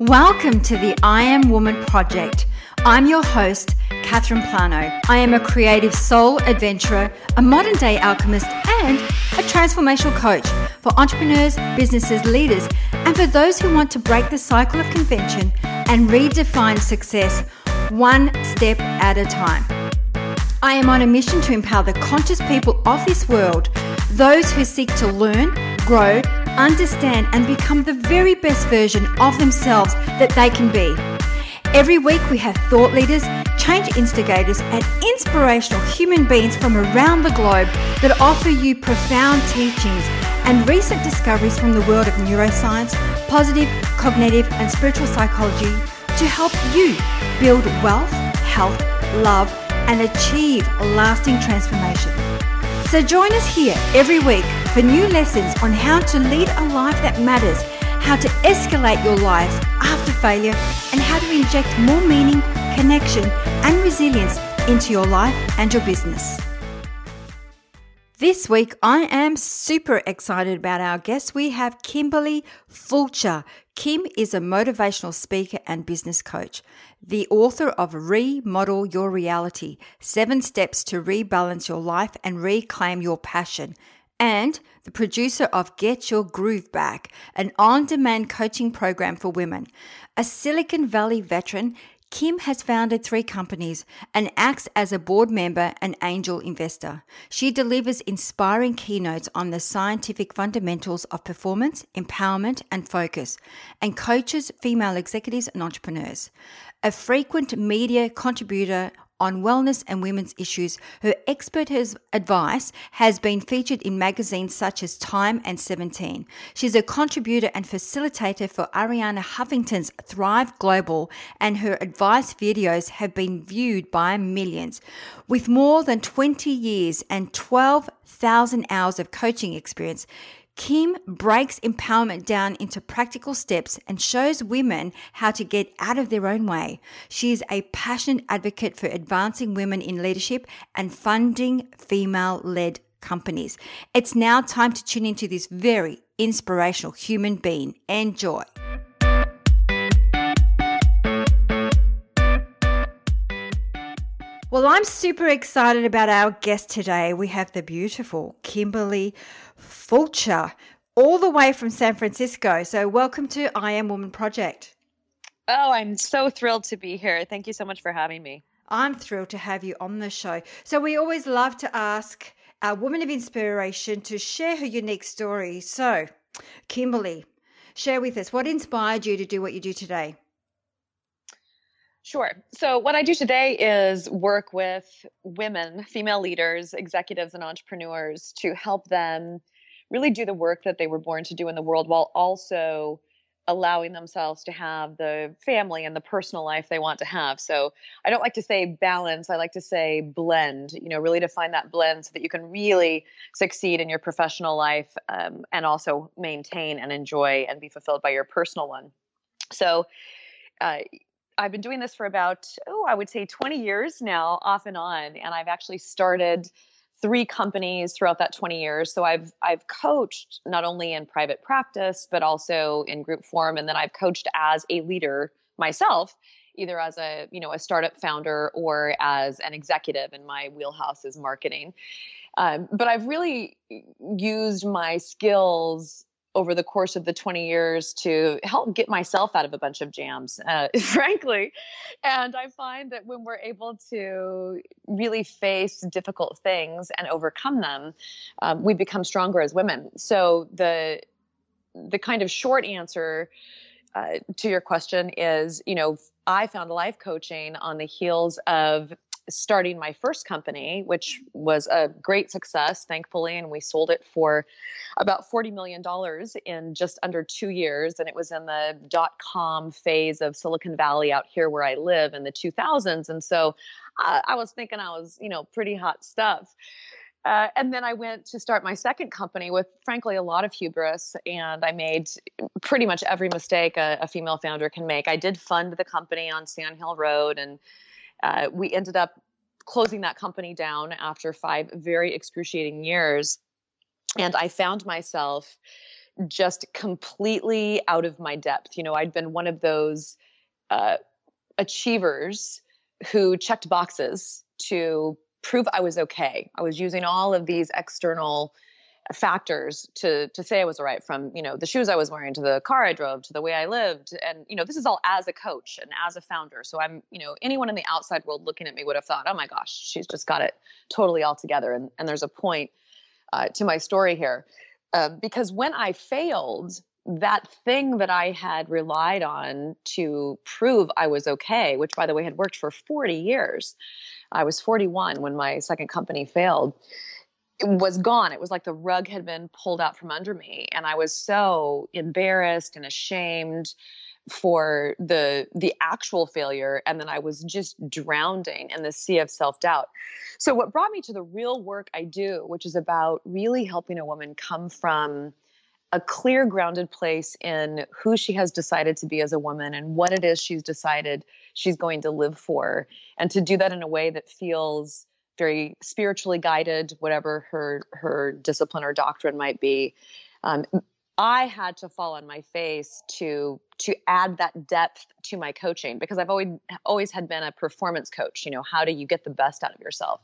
Welcome to the I Am Woman Project. I'm your host, Catherine Plano. I am a creative soul adventurer, a modern day alchemist, and a transformational coach for entrepreneurs, businesses, leaders, and for those who want to break the cycle of convention and redefine success one step at a time. I am on a mission to empower the conscious people of this world, those who seek to learn, grow, understand, and become the very best version of themselves that they can be. Every week, we have thought leaders, change instigators, and inspirational human beings from around the globe that offer you profound teachings and recent discoveries from the world of neuroscience, positive, cognitive, and spiritual psychology to help you build wealth, health, love, and achieve lasting transformation. So join us here every week for new lessons on how to lead a life that matters, how to escalate your life after failure, and how to inject more meaning, connection, and resilience into your life and your business. This week, I am super excited about our guest. We have Kimberly Fulcher. Kim is a motivational speaker and business coach, the author of Remodel Your Reality Seven Steps to Rebalance Your Life and Reclaim Your Passion, and the producer of Get Your Groove Back, an on demand coaching program for women. A Silicon Valley veteran, Kim has founded three companies and acts as a board member and angel investor. She delivers inspiring keynotes on the scientific fundamentals of performance, empowerment, and focus, and coaches female executives and entrepreneurs. A frequent media contributor on wellness and women's issues. Her expert advice has been featured in magazines such as Time and 17. She's a contributor and facilitator for Arianna Huffington's Thrive Global, and her advice videos have been viewed by millions. With more than 20 years and 12,000 hours of coaching experience, Kim breaks empowerment down into practical steps and shows women how to get out of their own way. She is a passionate advocate for advancing women in leadership and funding female led companies. It's now time to tune into this very inspirational human being. Enjoy. Well, I'm super excited about our guest today. We have the beautiful Kimberly Fulcher, all the way from San Francisco. So, welcome to I Am Woman Project. Oh, I'm so thrilled to be here. Thank you so much for having me. I'm thrilled to have you on the show. So, we always love to ask our woman of inspiration to share her unique story. So, Kimberly, share with us what inspired you to do what you do today? Sure. So, what I do today is work with women, female leaders, executives, and entrepreneurs to help them really do the work that they were born to do in the world while also allowing themselves to have the family and the personal life they want to have. So, I don't like to say balance, I like to say blend, you know, really to find that blend so that you can really succeed in your professional life um, and also maintain and enjoy and be fulfilled by your personal one. So, uh, I've been doing this for about, oh, I would say 20 years now, off and on. And I've actually started three companies throughout that 20 years. So I've I've coached not only in private practice, but also in group form. And then I've coached as a leader myself, either as a, you know, a startup founder or as an executive in my wheelhouse is marketing. Um, but I've really used my skills over the course of the 20 years to help get myself out of a bunch of jams, uh, frankly. And I find that when we're able to really face difficult things and overcome them, um, we become stronger as women. So the the kind of short answer uh, to your question is, you know, I found life coaching on the heels of starting my first company, which was a great success, thankfully, and we sold it for about $40 million in just under two years. And it was in the dot com phase of Silicon Valley out here where I live in the 2000s. And so I, I was thinking I was, you know, pretty hot stuff. Uh, and then I went to start my second company with, frankly, a lot of hubris, and I made pretty much every mistake a, a female founder can make. I did fund the company on Sand Hill Road, and uh, we ended up closing that company down after five very excruciating years. And I found myself just completely out of my depth. You know, I'd been one of those uh, achievers who checked boxes to prove I was okay. I was using all of these external factors to to say I was all right from you know the shoes I was wearing to the car I drove to the way I lived and you know this is all as a coach and as a founder so I'm you know anyone in the outside world looking at me would have thought oh my gosh she's just got it totally all together and and there's a point uh, to my story here uh, because when I failed that thing that I had relied on to prove I was okay, which by the way had worked for 40 years. I was 41 when my second company failed. Was gone. It was like the rug had been pulled out from under me. And I was so embarrassed and ashamed for the the actual failure and then i was just drowning in the sea of self-doubt so what brought me to the real work i do which is about really helping a woman come from a clear grounded place in who she has decided to be as a woman and what it is she's decided she's going to live for and to do that in a way that feels very spiritually guided whatever her her discipline or doctrine might be um, i had to fall on my face to to add that depth to my coaching because i've always always had been a performance coach you know how do you get the best out of yourself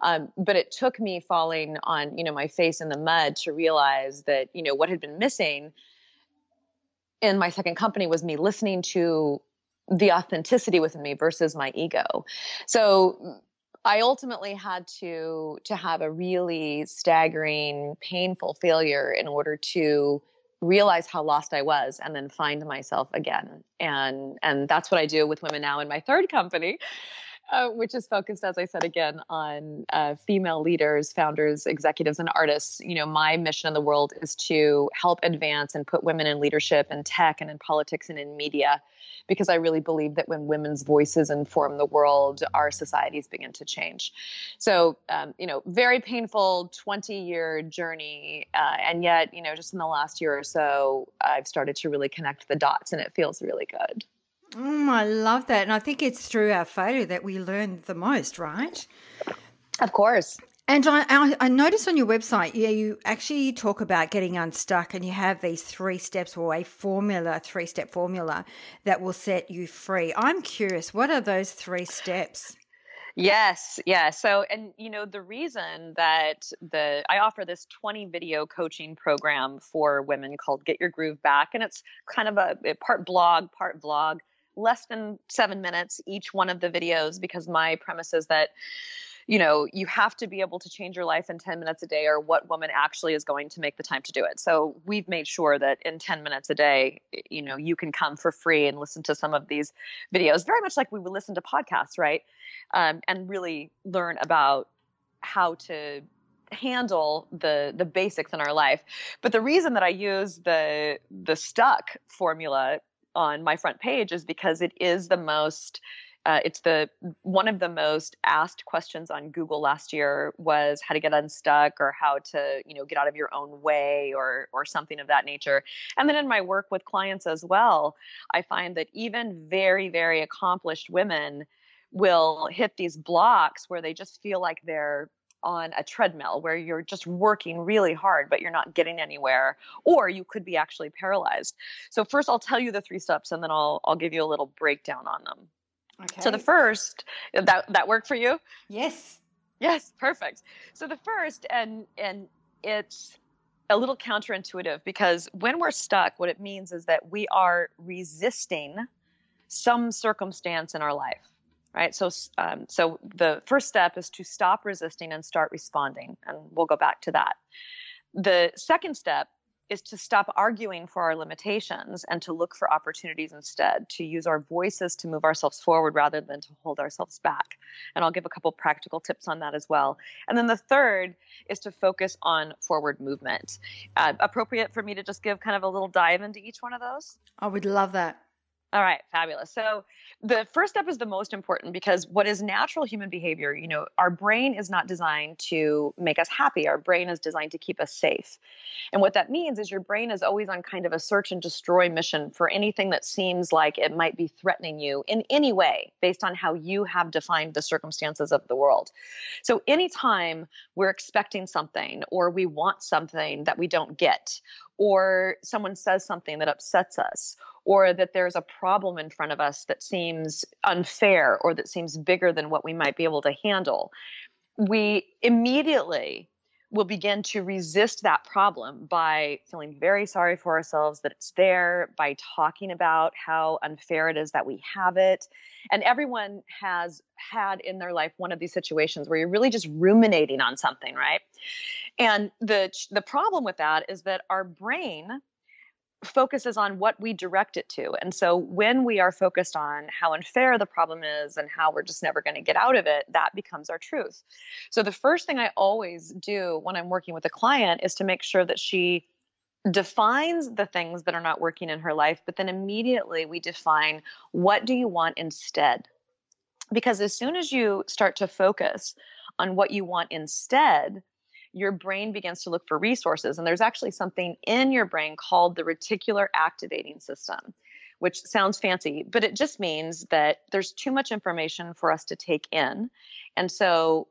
um, but it took me falling on, you know, my face in the mud to realize that, you know, what had been missing in my second company was me listening to the authenticity within me versus my ego. So I ultimately had to to have a really staggering, painful failure in order to realize how lost I was and then find myself again. And and that's what I do with women now in my third company. Uh, which is focused, as I said again, on uh, female leaders, founders, executives, and artists. You know, my mission in the world is to help advance and put women in leadership in tech and in politics and in media, because I really believe that when women's voices inform the world, our societies begin to change. So, um, you know, very painful 20 year journey. Uh, and yet, you know, just in the last year or so, I've started to really connect the dots and it feels really good. Mm, I love that. And I think it's through our failure that we learn the most, right? Of course. And I, I, I noticed on your website, yeah, you actually talk about getting unstuck, and you have these three steps or a formula, three step formula that will set you free. I'm curious, what are those three steps? Yes, yeah. So, and you know, the reason that the I offer this 20 video coaching program for women called Get Your Groove Back, and it's kind of a, a part blog, part vlog less than seven minutes each one of the videos because my premise is that you know you have to be able to change your life in 10 minutes a day or what woman actually is going to make the time to do it. So we've made sure that in 10 minutes a day you know you can come for free and listen to some of these videos very much like we would listen to podcasts right? Um, and really learn about how to handle the the basics in our life. But the reason that i use the the stuck formula on my front page is because it is the most uh, it's the one of the most asked questions on Google last year was how to get unstuck or how to you know get out of your own way or or something of that nature. And then in my work with clients as well, I find that even very very accomplished women will hit these blocks where they just feel like they're on a treadmill where you're just working really hard but you're not getting anywhere or you could be actually paralyzed. So first i'll tell you the three steps and then i'll i'll give you a little breakdown on them. Okay so the first uh, that that work for you? Yes. Yes perfect. So the first and and it's a little counterintuitive because when we're stuck what it means is that we are resisting some circumstance in our life right? So, um, so the first step is to stop resisting and start responding, and we'll go back to that. The second step is to stop arguing for our limitations and to look for opportunities instead, to use our voices to move ourselves forward rather than to hold ourselves back. And I'll give a couple practical tips on that as well. And then the third is to focus on forward movement. Uh, appropriate for me to just give kind of a little dive into each one of those? I would love that. All right, fabulous. So the first step is the most important because what is natural human behavior, you know, our brain is not designed to make us happy. Our brain is designed to keep us safe. And what that means is your brain is always on kind of a search and destroy mission for anything that seems like it might be threatening you in any way based on how you have defined the circumstances of the world. So anytime we're expecting something or we want something that we don't get or someone says something that upsets us, or that there's a problem in front of us that seems unfair or that seems bigger than what we might be able to handle, we immediately will begin to resist that problem by feeling very sorry for ourselves that it's there, by talking about how unfair it is that we have it. And everyone has had in their life one of these situations where you're really just ruminating on something, right? And the the problem with that is that our brain focuses on what we direct it to. And so when we are focused on how unfair the problem is and how we're just never going to get out of it, that becomes our truth. So the first thing I always do when I'm working with a client is to make sure that she defines the things that are not working in her life, but then immediately we define what do you want instead? Because as soon as you start to focus on what you want instead, your brain begins to look for resources. And there's actually something in your brain called the reticular activating system, which sounds fancy, but it just means that there's too much information for us to take in. And so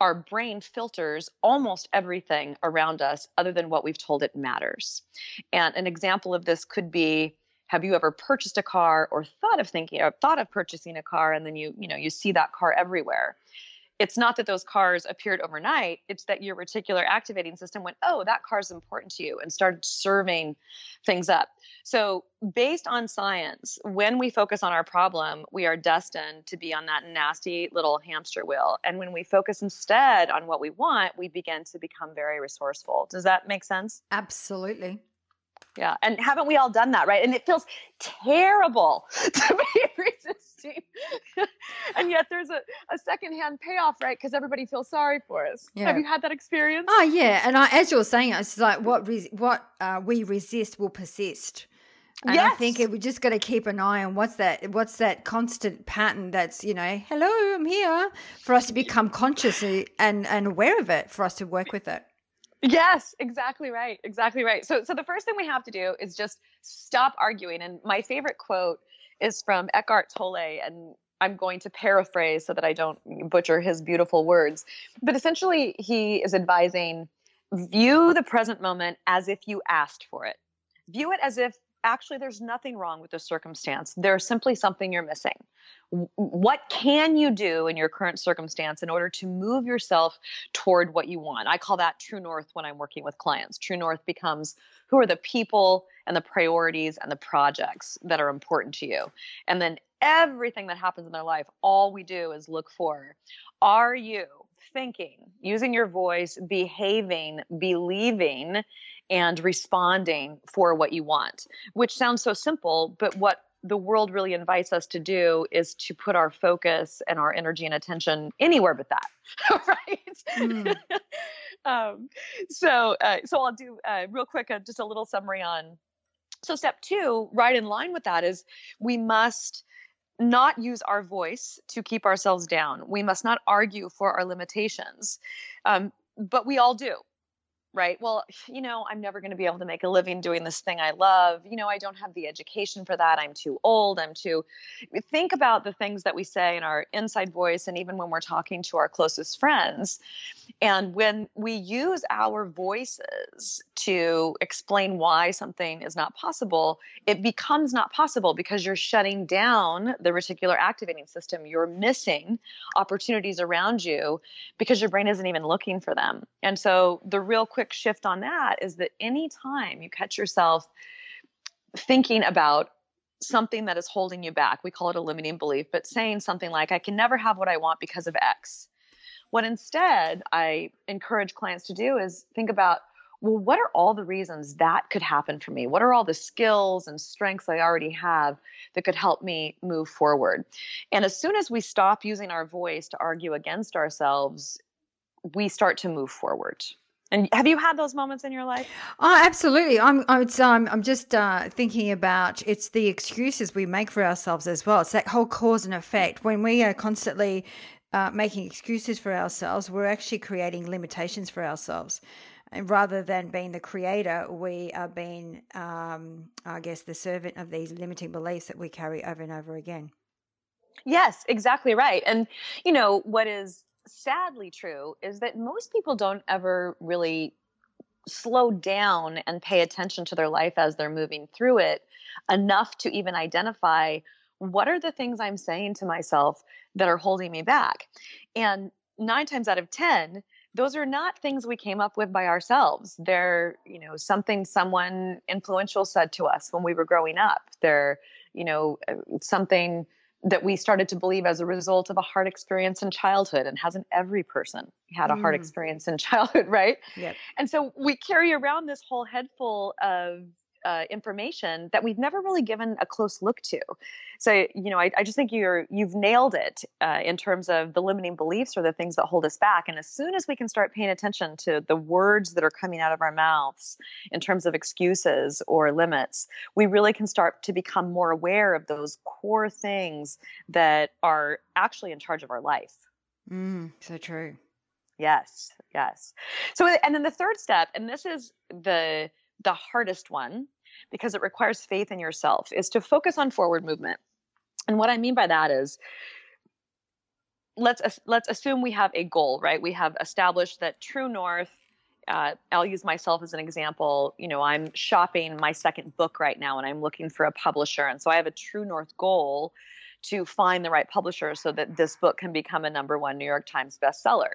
our brain filters almost everything around us other than what we've told it matters. And an example of this could be have you ever purchased a car or thought of thinking or thought of purchasing a car and then you you know you see that car everywhere it's not that those cars appeared overnight it's that your reticular activating system went oh that car is important to you and started serving things up so based on science when we focus on our problem we are destined to be on that nasty little hamster wheel and when we focus instead on what we want we begin to become very resourceful does that make sense absolutely yeah. And haven't we all done that, right? And it feels terrible to be and yet there's a, a secondhand payoff, right? Because everybody feels sorry for us. Yeah. Have you had that experience? Oh, yeah. And I, as you're saying, it's like what, res- what uh, we resist will persist. And yes. I think we just got to keep an eye on what's that what's that constant pattern that's, you know, hello, I'm here for us to become conscious and, and aware of it, for us to work with it. Yes, exactly right. Exactly right. So so the first thing we have to do is just stop arguing. And my favorite quote is from Eckhart Tolle and I'm going to paraphrase so that I don't butcher his beautiful words. But essentially he is advising view the present moment as if you asked for it. View it as if actually there's nothing wrong with the circumstance. There's simply something you're missing. What can you do in your current circumstance in order to move yourself toward what you want? I call that true north when I'm working with clients. True north becomes who are the people and the priorities and the projects that are important to you. And then everything that happens in their life, all we do is look for are you thinking, using your voice, behaving, believing and responding for what you want, which sounds so simple, but what the world really invites us to do is to put our focus and our energy and attention anywhere but that, right? Mm. um, so, uh, so I'll do uh, real quick uh, just a little summary on. So, step two, right in line with that, is we must not use our voice to keep ourselves down. We must not argue for our limitations, um, but we all do right? Well, you know, I'm never going to be able to make a living doing this thing I love. You know, I don't have the education for that. I'm too old. I'm too. Think about the things that we say in our inside voice, and even when we're talking to our closest friends. And when we use our voices to explain why something is not possible, it becomes not possible because you're shutting down the reticular activating system. You're missing opportunities around you because your brain isn't even looking for them. And so the real quick shift on that is that anytime you catch yourself thinking about something that is holding you back, we call it a limiting belief, but saying something like, I can never have what I want because of X. What instead I encourage clients to do is think about well, what are all the reasons that could happen for me? What are all the skills and strengths I already have that could help me move forward? And as soon as we stop using our voice to argue against ourselves, we start to move forward. And have you had those moments in your life? Oh, absolutely. I'm. I'm. Um, I'm just uh, thinking about it's the excuses we make for ourselves as well. It's that whole cause and effect. When we are constantly uh, making excuses for ourselves, we're actually creating limitations for ourselves. And rather than being the creator, we are being, um, I guess, the servant of these limiting beliefs that we carry over and over again. Yes, exactly right. And, you know, what is sadly true is that most people don't ever really slow down and pay attention to their life as they're moving through it enough to even identify what are the things I'm saying to myself that are holding me back. And nine times out of 10, those are not things we came up with by ourselves. They're, you know, something someone influential said to us when we were growing up. They're, you know, uh, something that we started to believe as a result of a hard experience in childhood and hasn't every person had a hard mm. experience in childhood right yep. and so we carry around this whole head full of uh, information that we've never really given a close look to. So, you know, I, I just think you're you've nailed it uh, in terms of the limiting beliefs or the things that hold us back. And as soon as we can start paying attention to the words that are coming out of our mouths in terms of excuses or limits, we really can start to become more aware of those core things that are actually in charge of our life. Mm, so true. Yes, yes. So, and then the third step, and this is the the hardest one because it requires faith in yourself is to focus on forward movement. And what I mean by that is let's let's assume we have a goal, right? We have established that true north uh, I'll use myself as an example. You know, I'm shopping my second book right now and I'm looking for a publisher. And so I have a true north goal to find the right publisher so that this book can become a number one New York Times bestseller.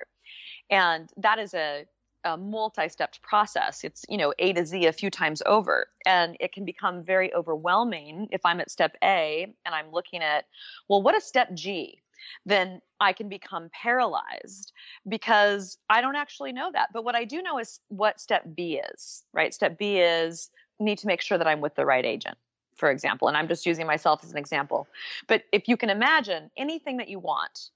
And that is a a multi-stepped process. It's, you know, A to Z a few times over. And it can become very overwhelming if I'm at step A and I'm looking at, well, what is step G? Then I can become paralyzed because I don't actually know that. But what I do know is what step B is, right? Step B is need to make sure that I'm with the right agent, for example. And I'm just using myself as an example. But if you can imagine anything that you want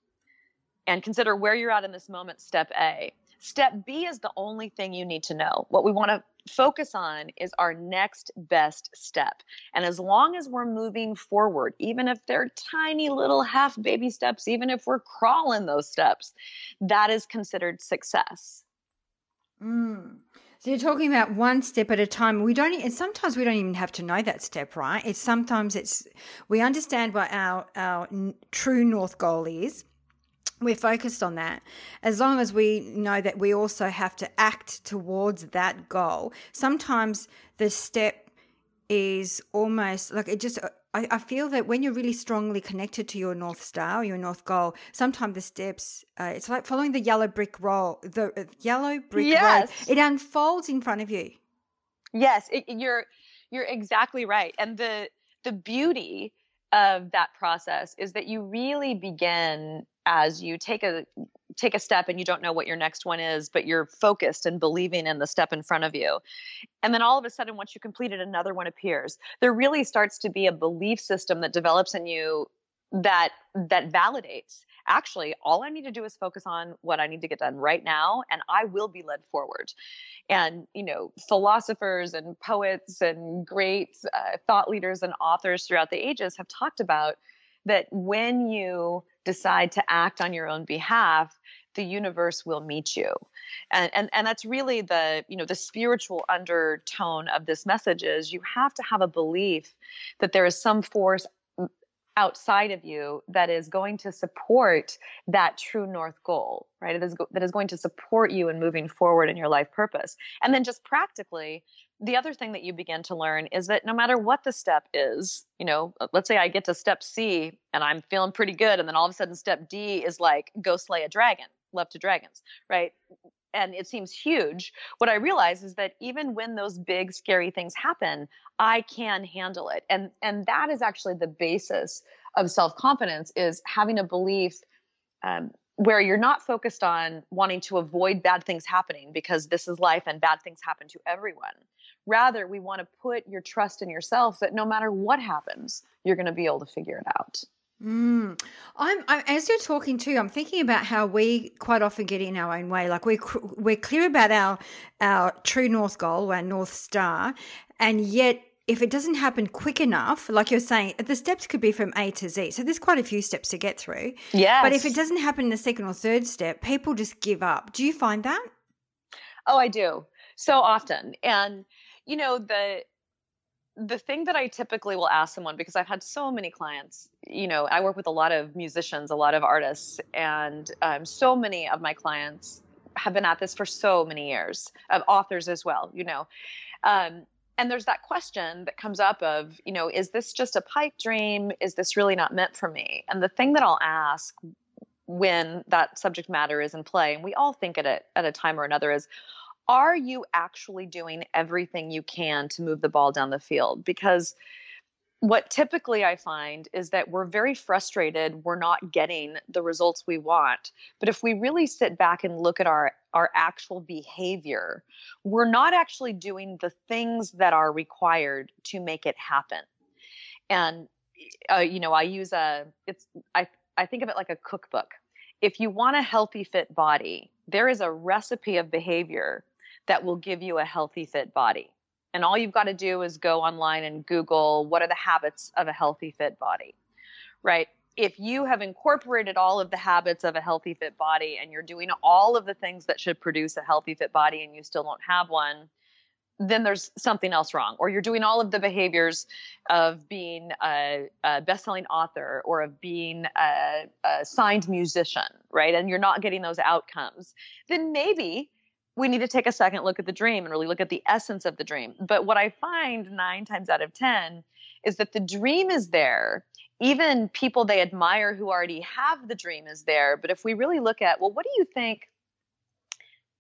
and consider where you're at in this moment, step A, Step B is the only thing you need to know. What we want to focus on is our next best step. And as long as we're moving forward, even if they're tiny little half baby steps, even if we're crawling those steps, that is considered success. Mm. So you're talking about one step at a time. We don't, and sometimes we don't even have to know that step, right? It's sometimes it's we understand what our our true north goal is, we're focused on that. As long as we know that we also have to act towards that goal, sometimes the step is almost like it just. I, I feel that when you're really strongly connected to your north star, your north goal, sometimes the steps, uh, it's like following the yellow brick roll the uh, yellow brick yes. road. It unfolds in front of you. Yes, it, you're you're exactly right, and the the beauty of that process is that you really begin as you take a take a step and you don't know what your next one is but you're focused and believing in the step in front of you. And then all of a sudden once you complete it another one appears. There really starts to be a belief system that develops in you that that validates actually all i need to do is focus on what i need to get done right now and i will be led forward. And you know philosophers and poets and great uh, thought leaders and authors throughout the ages have talked about that when you decide to act on your own behalf the universe will meet you. And, and and that's really the you know the spiritual undertone of this message is you have to have a belief that there is some force outside of you that is going to support that true north goal right? It is go- that is going to support you in moving forward in your life purpose. And then just practically the other thing that you begin to learn is that no matter what the step is, you know, uh, let's say I get to step C and I'm feeling pretty good, and then all of a sudden step D is like go slay a dragon, love to dragons, right? And it seems huge. What I realize is that even when those big scary things happen, I can handle it. And and that is actually the basis of self-confidence is having a belief um, where you're not focused on wanting to avoid bad things happening because this is life and bad things happen to everyone Rather, we want to put your trust in yourself that no matter what happens, you're going to be able to figure it out. Mm. I'm, I'm, as you're talking to, I'm thinking about how we quite often get in our own way. Like we we're clear about our our true north goal, our north star, and yet if it doesn't happen quick enough, like you're saying, the steps could be from A to Z. So there's quite a few steps to get through. Yeah. But if it doesn't happen in the second or third step, people just give up. Do you find that? Oh, I do so often, and you know the the thing that I typically will ask someone because I've had so many clients, you know, I work with a lot of musicians, a lot of artists, and um, so many of my clients have been at this for so many years, of authors as well, you know. Um, and there's that question that comes up of, you know, is this just a pipe dream? Is this really not meant for me? And the thing that I'll ask when that subject matter is in play, and we all think at a, at a time or another, is are you actually doing everything you can to move the ball down the field? Because what typically I find is that we're very frustrated we're not getting the results we want. But if we really sit back and look at our our actual behavior, we're not actually doing the things that are required to make it happen. And uh, you know, I use a it's I I think of it like a cookbook. If you want a healthy fit body, there is a recipe of behavior that will give you a healthy fit body and all you've got to do is go online and Google what are the habits of a healthy, fit body, right? If you have incorporated all of the habits of a healthy, fit body and you're doing all of the things that should produce a healthy, fit body and you still don't have one, then there's something else wrong. Or you're doing all of the behaviors of being a, a best-selling author or of being a, a signed musician, right? And you're not getting those outcomes. Then maybe we need to take a second look at the dream and really look at the essence of the dream. But what I find nine times out of 10 is that the dream is there. Even people they admire who already have the dream is there. But if we really look at, well, what do you think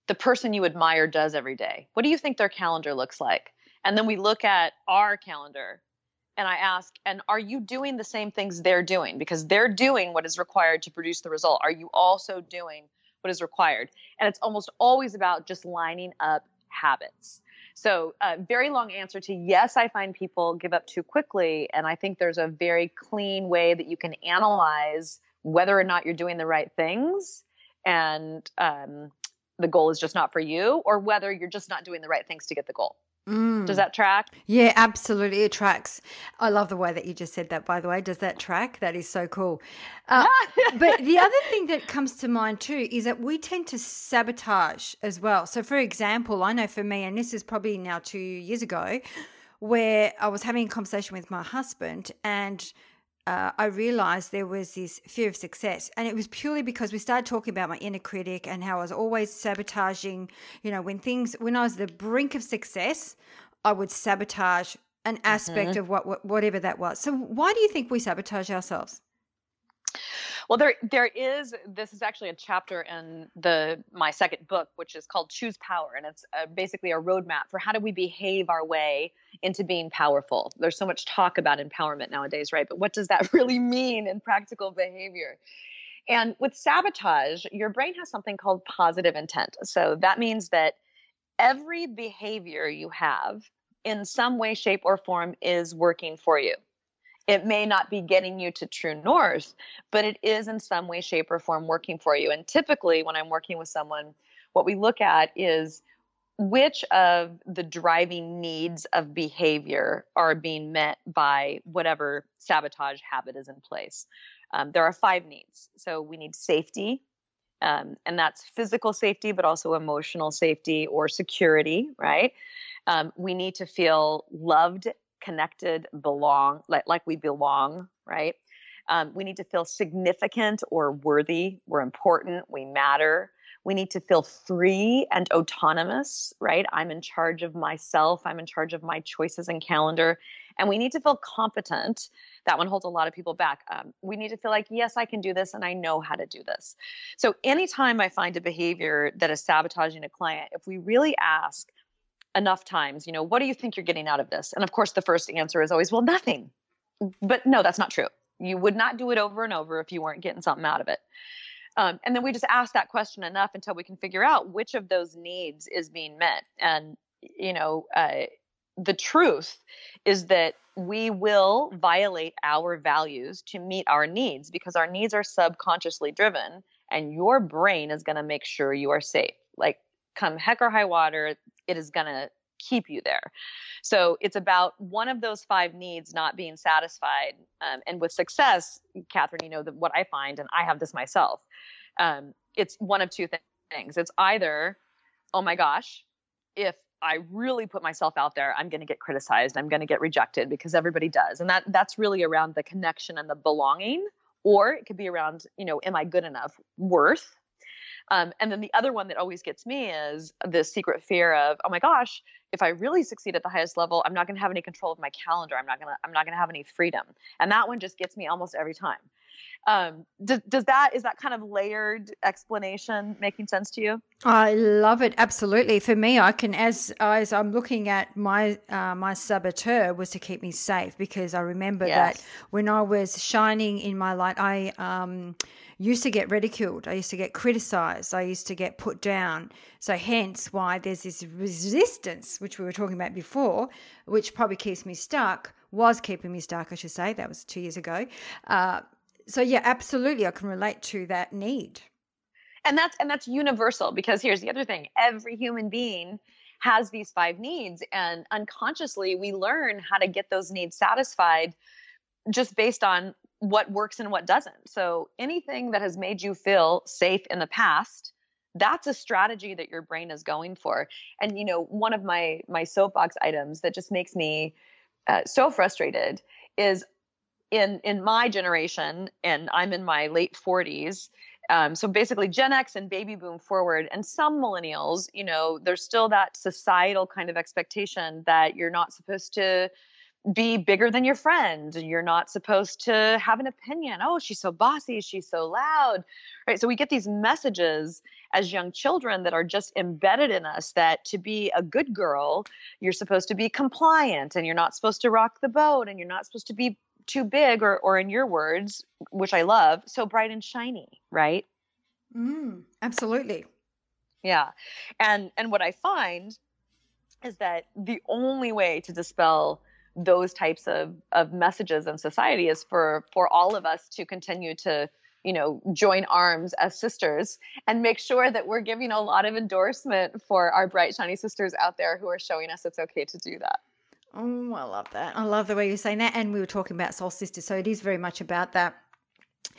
the person you admire does every day? What do you think their calendar looks like? And then we look at our calendar and I ask, and are you doing the same things they're doing? Because they're doing what is required to produce the result. Are you also doing what is required. And it's almost always about just lining up habits. So, uh, very long answer to yes, I find people give up too quickly. And I think there's a very clean way that you can analyze whether or not you're doing the right things and um, the goal is just not for you, or whether you're just not doing the right things to get the goal. Mm. Does that track? Yeah, absolutely. It tracks. I love the way that you just said that, by the way. Does that track? That is so cool. Uh, but the other thing that comes to mind too is that we tend to sabotage as well. So, for example, I know for me, and this is probably now two years ago, where I was having a conversation with my husband and uh, I realized there was this fear of success. And it was purely because we started talking about my inner critic and how I was always sabotaging. You know, when things, when I was at the brink of success, I would sabotage an aspect mm-hmm. of what, what, whatever that was. So, why do you think we sabotage ourselves? Well, there there is. This is actually a chapter in the my second book, which is called Choose Power, and it's uh, basically a roadmap for how do we behave our way into being powerful. There's so much talk about empowerment nowadays, right? But what does that really mean in practical behavior? And with sabotage, your brain has something called positive intent. So that means that every behavior you have in some way, shape, or form is working for you it may not be getting you to true north, but it is in some way, shape, or form working for you. And typically, when I'm working with someone, what we look at is which of the driving needs of behavior are being met by whatever sabotage habit is in place. Um, there are five needs. So we need safety, um, and that's physical safety, but also emotional safety or security, right? Um, we need to feel loved connected, belong, like, like we belong, right? Um, we need to feel significant or worthy. We're important. We matter. We need to feel free and autonomous, right? I'm in charge of myself. I'm in charge of my choices and calendar. And we need to feel competent. That one holds a lot of people back. Um, we need to feel like, yes, I can do this and I know how to do this. So, anytime I find a behavior that is sabotaging a client, if we really ask, enough times, you know, what do you think you're getting out of this? And of course, the first answer is always, well, nothing. But no, that's not true. You would not do it over and over if you weren't getting something out of it. Um, and then we just ask that question enough until we can figure out which of those needs is being met. And, you know, uh, the truth is that we will violate our values to meet our needs because our needs are subconsciously driven and your brain is going to make sure you are safe. Like, come heck or high water, it is going to keep you there. So it's about one of those five needs not being satisfied. Um, and with success, Catherine, you know, the, what I find, and I have this myself, um, it's one of two th- things. It's either, oh my gosh, if I really put myself out there, I'm going to get criticized. I'm going to get rejected because everybody does. And that that's really around the connection and the belonging. Or it could be around, you know, am I good enough? Worth Um, and then the other one that always gets me is this secret fear of, oh my gosh, if I really succeed at the highest level, I'm not going to have any control of my calendar. I'm not going to, I'm not going to have any freedom. And that one just gets me almost every time. Um, does, does that, is that kind of layered explanation making sense to you? I love it. Absolutely. For me, I can, as, as I'm looking at my, uh, my saboteur was to keep me safe because I remember yes. that when I was shining in my light, I, um, used to get ridiculed. I used to get criticized. I used to get put down. So, hence why there's this resistance, which we were talking about before, which probably keeps me stuck, was keeping me stuck, I should say. That was two years ago. Uh, so, yeah, absolutely. I can relate to that need. And that's and that's universal because here's the other thing every human being has these five needs and unconsciously we learn how to get those needs satisfied just based on what works and what doesn't. So anything that has made you feel safe in the past, that's a strategy that your brain is going for. And you know, one of my my soapbox items that just makes me uh, so frustrated is in in my generation, and I'm in my late 40s. Um, so basically, Gen X and baby boom forward, and some millennials, you know, there's still that societal kind of expectation that you're not supposed to be bigger than your friend. You're not supposed to have an opinion. Oh, she's so bossy. She's so loud. Right. So we get these messages as young children that are just embedded in us that to be a good girl, you're supposed to be compliant and you're not supposed to rock the boat and you're not supposed to be too big or, or in your words, which I love, so bright and shiny. Right. Mm, absolutely. Yeah. And, and what I find is that the only way to dispel those types of, of messages in society is for for all of us to continue to you know join arms as sisters and make sure that we're giving a lot of endorsement for our bright shiny sisters out there who are showing us it's okay to do that. Oh i love that. I love the way you're saying that. And we were talking about soul sisters so it is very much about that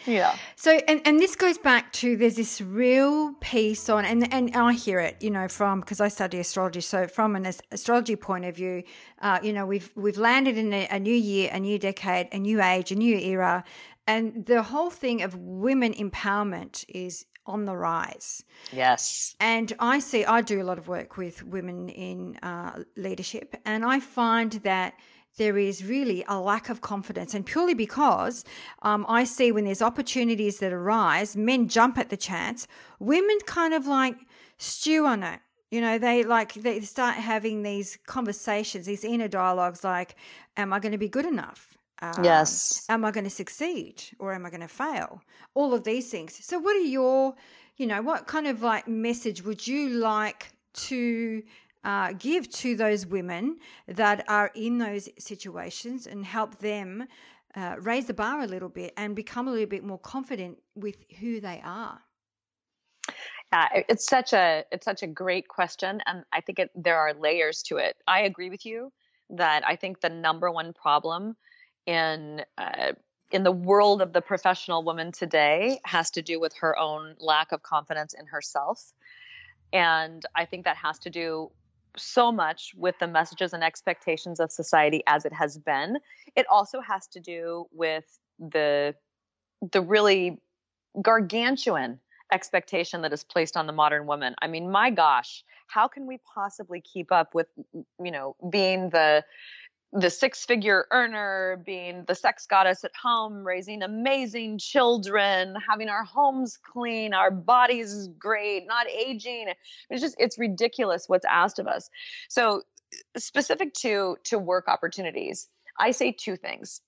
yeah. So and and this goes back to there's this real piece on and and I hear it, you know, from because I study astrology. So from an astrology point of view, uh, you know, we've we've landed in a, a new year, a new decade, a new age, a new era, and the whole thing of women empowerment is on the rise. Yes. And I see, I do a lot of work with women in uh, leadership, and I find that there is really a lack of confidence. And purely because um, I see when there's opportunities that arise, men jump at the chance, women kind of like stew on it. You know, they like, they start having these conversations, these inner dialogues like, am I going to be good enough? Um, yes. Am I going to succeed or am I going to fail? All of these things. So, what are your, you know, what kind of like message would you like to uh, give to those women that are in those situations and help them uh, raise the bar a little bit and become a little bit more confident with who they are? Uh, it's such a it's such a great question, and I think it, there are layers to it. I agree with you that I think the number one problem in uh, in the world of the professional woman today has to do with her own lack of confidence in herself, and I think that has to do so much with the messages and expectations of society as it has been. It also has to do with the the really gargantuan expectation that is placed on the modern woman. I mean, my gosh, how can we possibly keep up with you know being the the six figure earner, being the sex goddess at home, raising amazing children, having our homes clean, our bodies great, not aging. It's just it's ridiculous what's asked of us. So specific to to work opportunities, I say two things.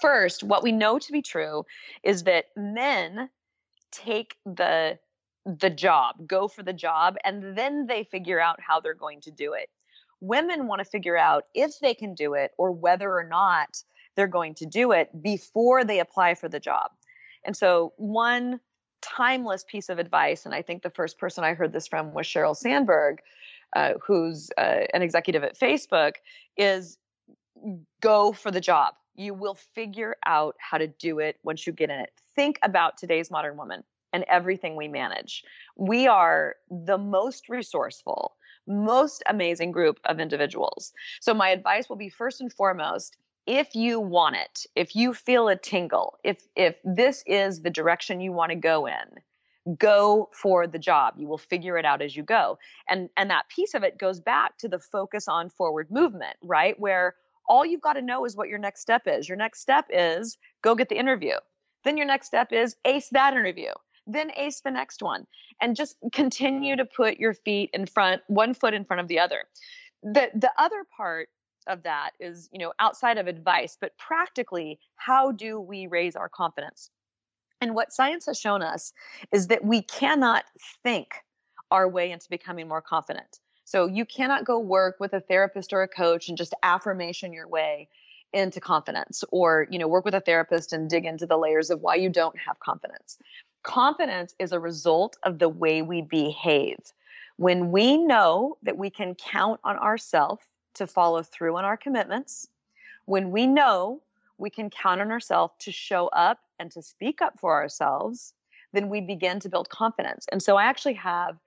First, what we know to be true is that men take the the job, go for the job, and then they figure out how they're going to do it women want to figure out if they can do it or whether or not they're going to do it before they apply for the job. And so, one timeless piece of advice, and I think the first person I heard this from was Sheryl Sandberg, uh, who's uh, an executive at Facebook, is go for the job. You will figure out how to do it once you get in it. Think about today's modern woman and everything we manage. We are the most resourceful, most amazing group of individuals. So, my advice will be first and foremost if you want it, if you feel a tingle, if if this is the direction you want to go in, go for the job. You will figure it out as you go. And and that piece of it goes back to the focus on forward movement right? Where all you've got to know is what your next step is. Your next step is go get the interview. Then your next step is ace that interview then ace the next one and just continue to put your feet in front one foot in front of the other the the other part of that is you know outside of advice but practically how do we raise our confidence and what science has shown us is that we cannot think our way into becoming more confident. So you cannot go work with a therapist or a coach and just affirmation your way into confidence or you know work with a therapist and dig into the layers of why you don't have confidence. Confidence is a result of the way we behave. When we know that we can count on ourselves to follow through on our commitments, when we know we can count on ourselves to show up and to speak up for ourselves, then we begin to build confidence. And so I actually have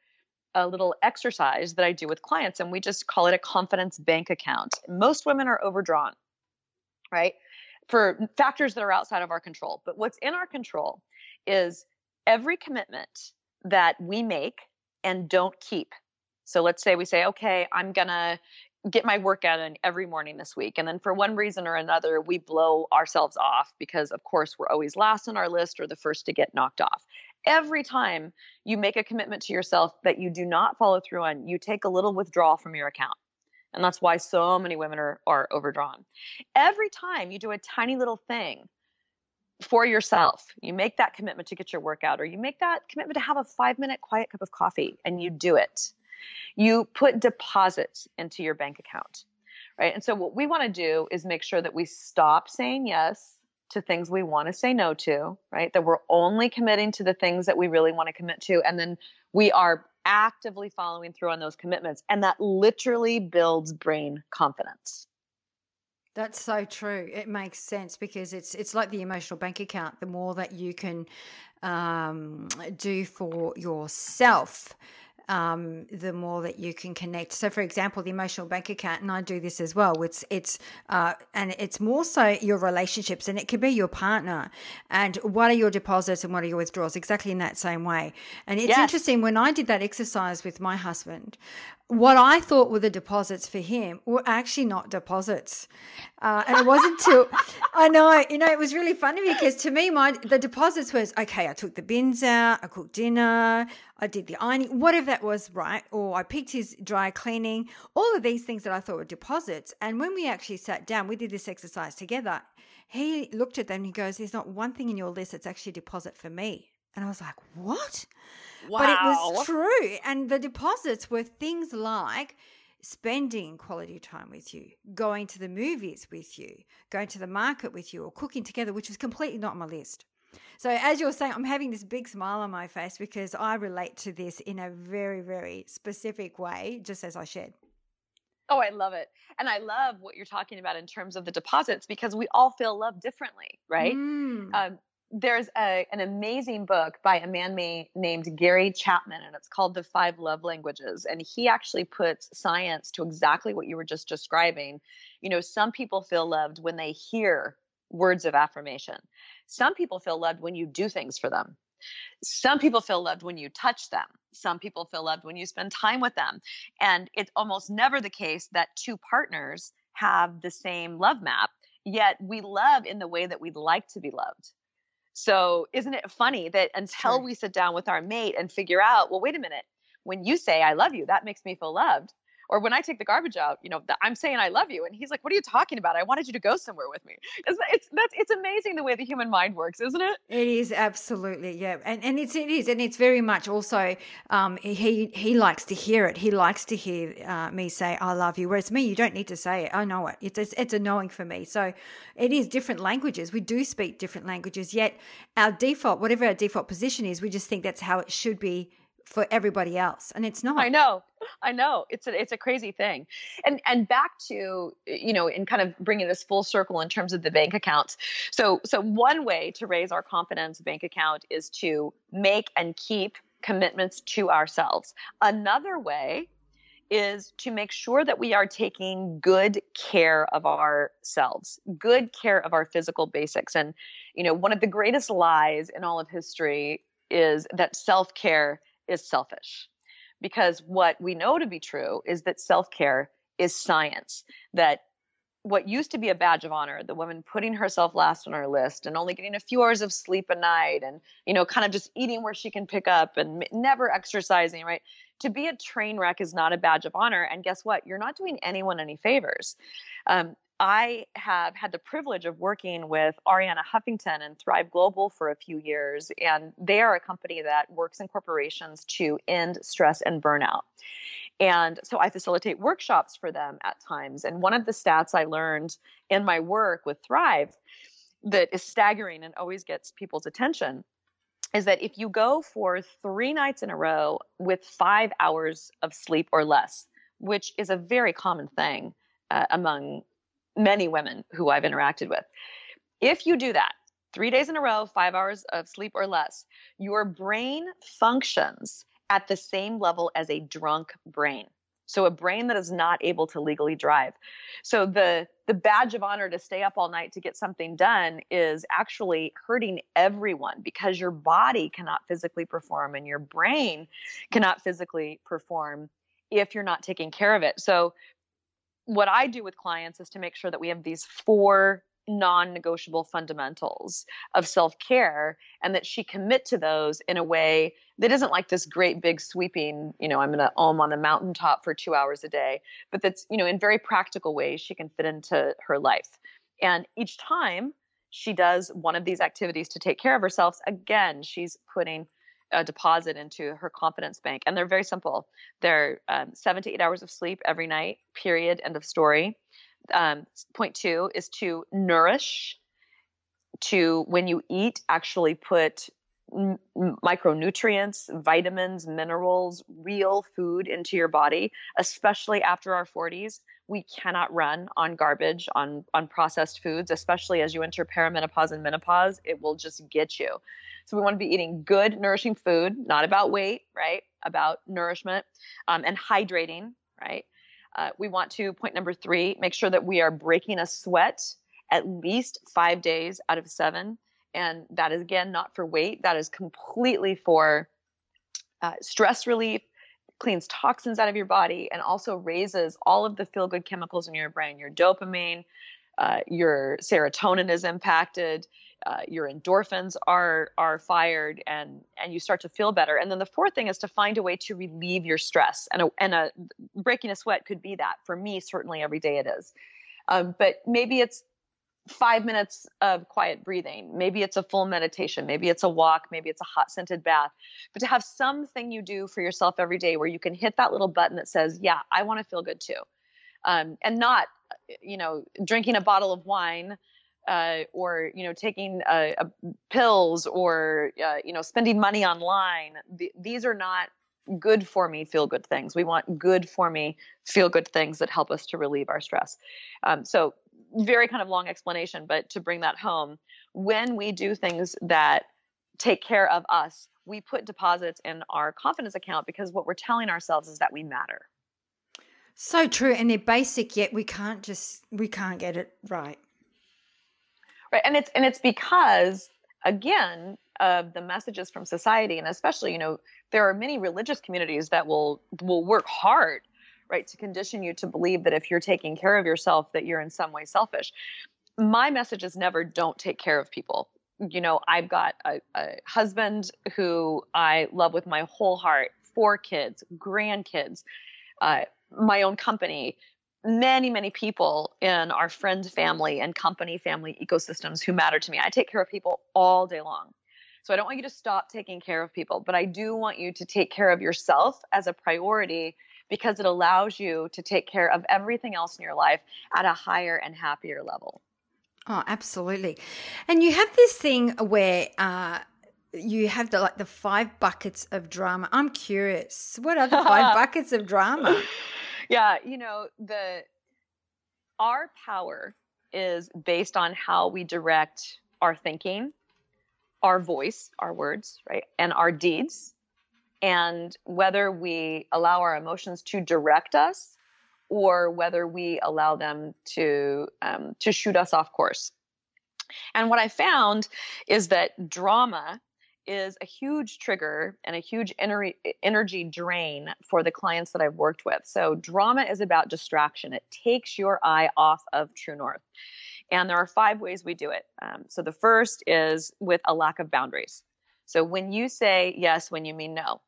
a little exercise that I do with clients, and we just call it a confidence bank account. Most women are overdrawn, right? For factors that are outside of our control. But what's in our control is every commitment that we make and don't keep. So let's say we say, okay, I'm going to get my workout in every morning this week. And then for one reason or another, we blow ourselves off because, of course, we're always last on our list or the first to get knocked off. Every time you make a commitment to yourself that you do not follow through on, you take a little withdrawal from your account. And that's why so many women are, are overdrawn. Every time you do a tiny little thing for yourself, you make that commitment to get your workout, or you make that commitment to have a five minute quiet cup of coffee and you do it you put deposits into your bank account, right? And so what we want to do is make sure that we stop saying yes to things we want to say no to, right? That we're only committing to the things that we really want to commit to. And then we are actively following through on those commitments. And that literally builds brain confidence. That's so true. It makes sense because it's it's like the emotional bank account. The more that you can um, do for yourself, um, the more that you can connect. So, for example, the emotional bank account, and I do this as well. It's it's uh, and it's more so your relationships, and it could be your partner. And what are your deposits and what are your withdrawals? Exactly in that same way. And it's yes. interesting when I did that exercise with my husband what I thought were the deposits for him were actually not deposits. Uh, and it wasn't till I know, you know, it was really funny because to me, my the deposits was okay. I took the bins out, I cooked dinner, I did the ironing, whatever that was, right? Or I picked his dry cleaning, all of these things that I thought were deposits. And when we actually sat down, we did this exercise together. He looked at them and he goes, "There's not one thing in your list that's actually a deposit for me." And I was like, "What?" Wow. But it was true. And the deposits were things like spending quality time with you, going to the movies with you, going to the market with you, or cooking together, which was completely not on my list. So, as you're saying, I'm having this big smile on my face because I relate to this in a very, very specific way, just as I shared. Oh, I love it. And I love what you're talking about in terms of the deposits because we all feel love differently, right? Mm. Um, there's a, an amazing book by a man may, named Gary Chapman, and it's called The Five Love Languages. And he actually puts science to exactly what you were just describing. You know, some people feel loved when they hear words of affirmation, some people feel loved when you do things for them. Some people feel loved when you touch them. Some people feel loved when you spend time with them. And it's almost never the case that two partners have the same love map, yet we love in the way that we'd like to be loved so, isn't it funny that until we sit down with our mate and figure out, well, wait a minute, when you say I love you, that makes me feel loved or when I take the garbage out, you know, I'm saying I love you, and he's like, "What are you talking about? I wanted you to go somewhere with me." It's it's that's it's amazing the way the human mind works, isn't it? It is absolutely yeah, and and it's it is, and it's very much also um, he he likes to hear it. He likes to hear uh, me say I love you, whereas me, you don't need to say it. I know it. It's it's, it's a knowing for me. So it is different languages. We do speak different languages, yet our default, whatever our default position is, we just think that's how it should be for everybody else and it's not. I know i know it's a it's a crazy thing. And and back to you know in kind of bringing this full circle in terms of the bank accounts. So so one way to raise our confidence bank account is to make and keep commitments to ourselves. Another way is to make sure that we are taking good care of ourselves, good care of our physical basics. And, you know, one of the greatest lies in all of history is that self care is selfish. Because what we know to be true is that self care is science, that what used to be a badge of honor the woman putting herself last on her list and only getting a few hours of sleep a night and you know kind of just eating where she can pick up and never exercising right? To be a train wreck is not a badge of honor and guess what? You're not doing anyone any favors. Um, I have had the privilege of working with Arianna Huffington and Thrive Global for a few years, and they are a company that works in corporations to end stress and burnout. And so I facilitate workshops for them at times. And one of the stats I learned in my work with Thrive that is staggering and always gets people's attention is that if you go for three nights in a row with five hours of sleep or less, which is a very common thing uh, among many women who I've interacted with, if you do that, three days in a row, five hours of sleep or less, your brain functions at the same level as a drunk brain. So a brain that is not able to legally drive. So the the badge of honor to stay up all night to get something done is actually hurting everyone because your body cannot physically perform and your brain cannot physically perform if you're not taking care of it. So what I do with clients is to make sure that we have these four non-negotiable fundamentals of self-care and that she commit to those in a way that isn't like this great big sweeping you know i'm going to om on the mountaintop for two hours a day but that's you know in very practical ways she can fit into her life. And each time she does one of these activities to take care of herself again she's putting a deposit into her confidence bank and they're very simple. They're um, seven to eight hours of sleep every night period end of story. Um, point two is to nourish to when you eat actually put micronutrients vitamins minerals real food into your body especially after our 40s we cannot run on garbage on on processed foods especially as you enter perimenopause and menopause it will just get you so we want to be eating good nourishing food not about weight right? About nourishment um, and hydrating right? Uh, we want to, point number three, make sure that we are breaking a sweat at least five days out of seven. And that is, again, not for weight, that is completely for uh, stress relief, cleans toxins out of your body, and also raises all of the feel good chemicals in your brain your dopamine, uh, your serotonin is impacted uh, your endorphins are are fired and and you start to feel better. And then the fourth thing is to find a way to relieve your stress. And a, and a breaking a sweat could be that. For me certainly every day it is. Um, but maybe it's five minutes of quiet breathing. Maybe it's a full meditation. Maybe it's a walk. Maybe it's a hot scented bath. But to have something you do for yourself every day where you can hit that little button that says yeah i want to feel good too. Um, and not you know drinking a bottle of wine uh, or you know taking uh, pills or uh, you know spending money online Th- these are not good for me feel good things. We want good for me feel good things that help us to relieve our stress. Um, so very kind of long explanation but to bring that home when we do things that take care of us we put deposits in our confidence account because what we're telling ourselves is that we matter. So true and they're basic yet we can't just we can't get it right right and it's and it's because again of the messages from society and especially you know there are many religious communities that will will work hard right to condition you to believe that if you're taking care of yourself that you're in some way selfish. My message is never don't take care of people. You know i've got a, a husband who i love with my whole heart four kids grandkids uh, my own company many, many people in our friend family and company family ecosystems who matter to me. I take care of people all day long. So I don't want you to stop taking care of people, but I do want you to take care of yourself as a priority because it allows you to take care of everything else in your life at a higher and happier level. Oh, absolutely. And you have this thing where uh, you have the like the five buckets of drama. I'm curious, what are the five buckets of drama? Yeah, you know, the our power is based on how we direct our thinking, our voice, our words, right? And our deeds and whether we allow our emotions to direct us or whether we allow them to um, to shoot us off course. And what I found is that drama is a huge trigger and a huge ener- energy drain for the clients that I've worked with. So, drama is about distraction, it takes your eye off of true north. And there are five ways we do it. Um, so, the first is with a lack of boundaries. So, when you say yes when you mean no,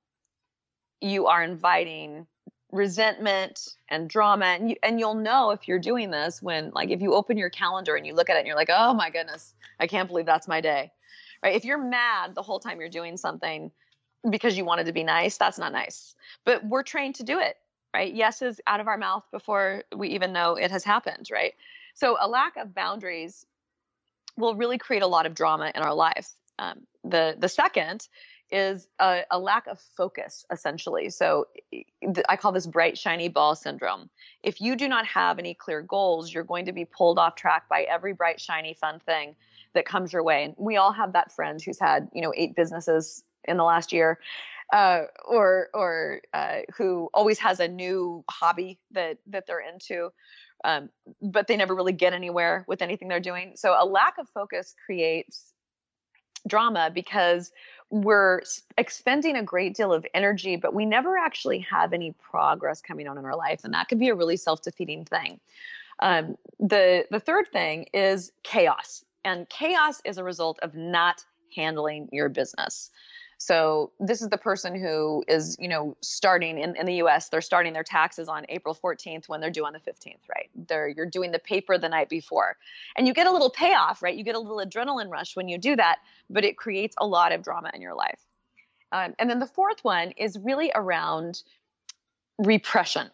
you are inviting resentment and drama and you and you'll know if you're doing this when like if you open your calendar and you look at it and you're like oh my goodness i can't believe that's my day right? If you're mad the whole time you're doing something because you wanted to be nice that's not nice. But we're trained to do it right? Yes is out of our mouth before we even know it has happened right? So a lack of boundaries will really create a lot of drama in our life um, the the second is a, a, lack of focus, essentially. So I call this bright, shiny ball syndrome. If you do not have any clear goals, you're going to be pulled off track by every bright, shiny, fun thing that comes your way. And we all have that friend who's had, you know, eight businesses in the last year. Uh, or or uh, who always has a new hobby that that they're into, um, but they never really get anywhere with anything they're doing. So a lack of focus creates drama because we're expending a great deal of energy, but we never actually have any progress coming on in our life. And that can be a really self defeating thing. Um, the, the third thing is chaos. And chaos is a result of not handling your business. So this is the person who is, you know, starting in, in the US, they're starting their taxes on April 14th when they're due on the 15th, right? They're you're doing the paper the night before. And you get a little payoff, right? You get a little adrenaline rush when you do that, but it creates a lot of drama in your life. Um, and then the fourth one is really around repression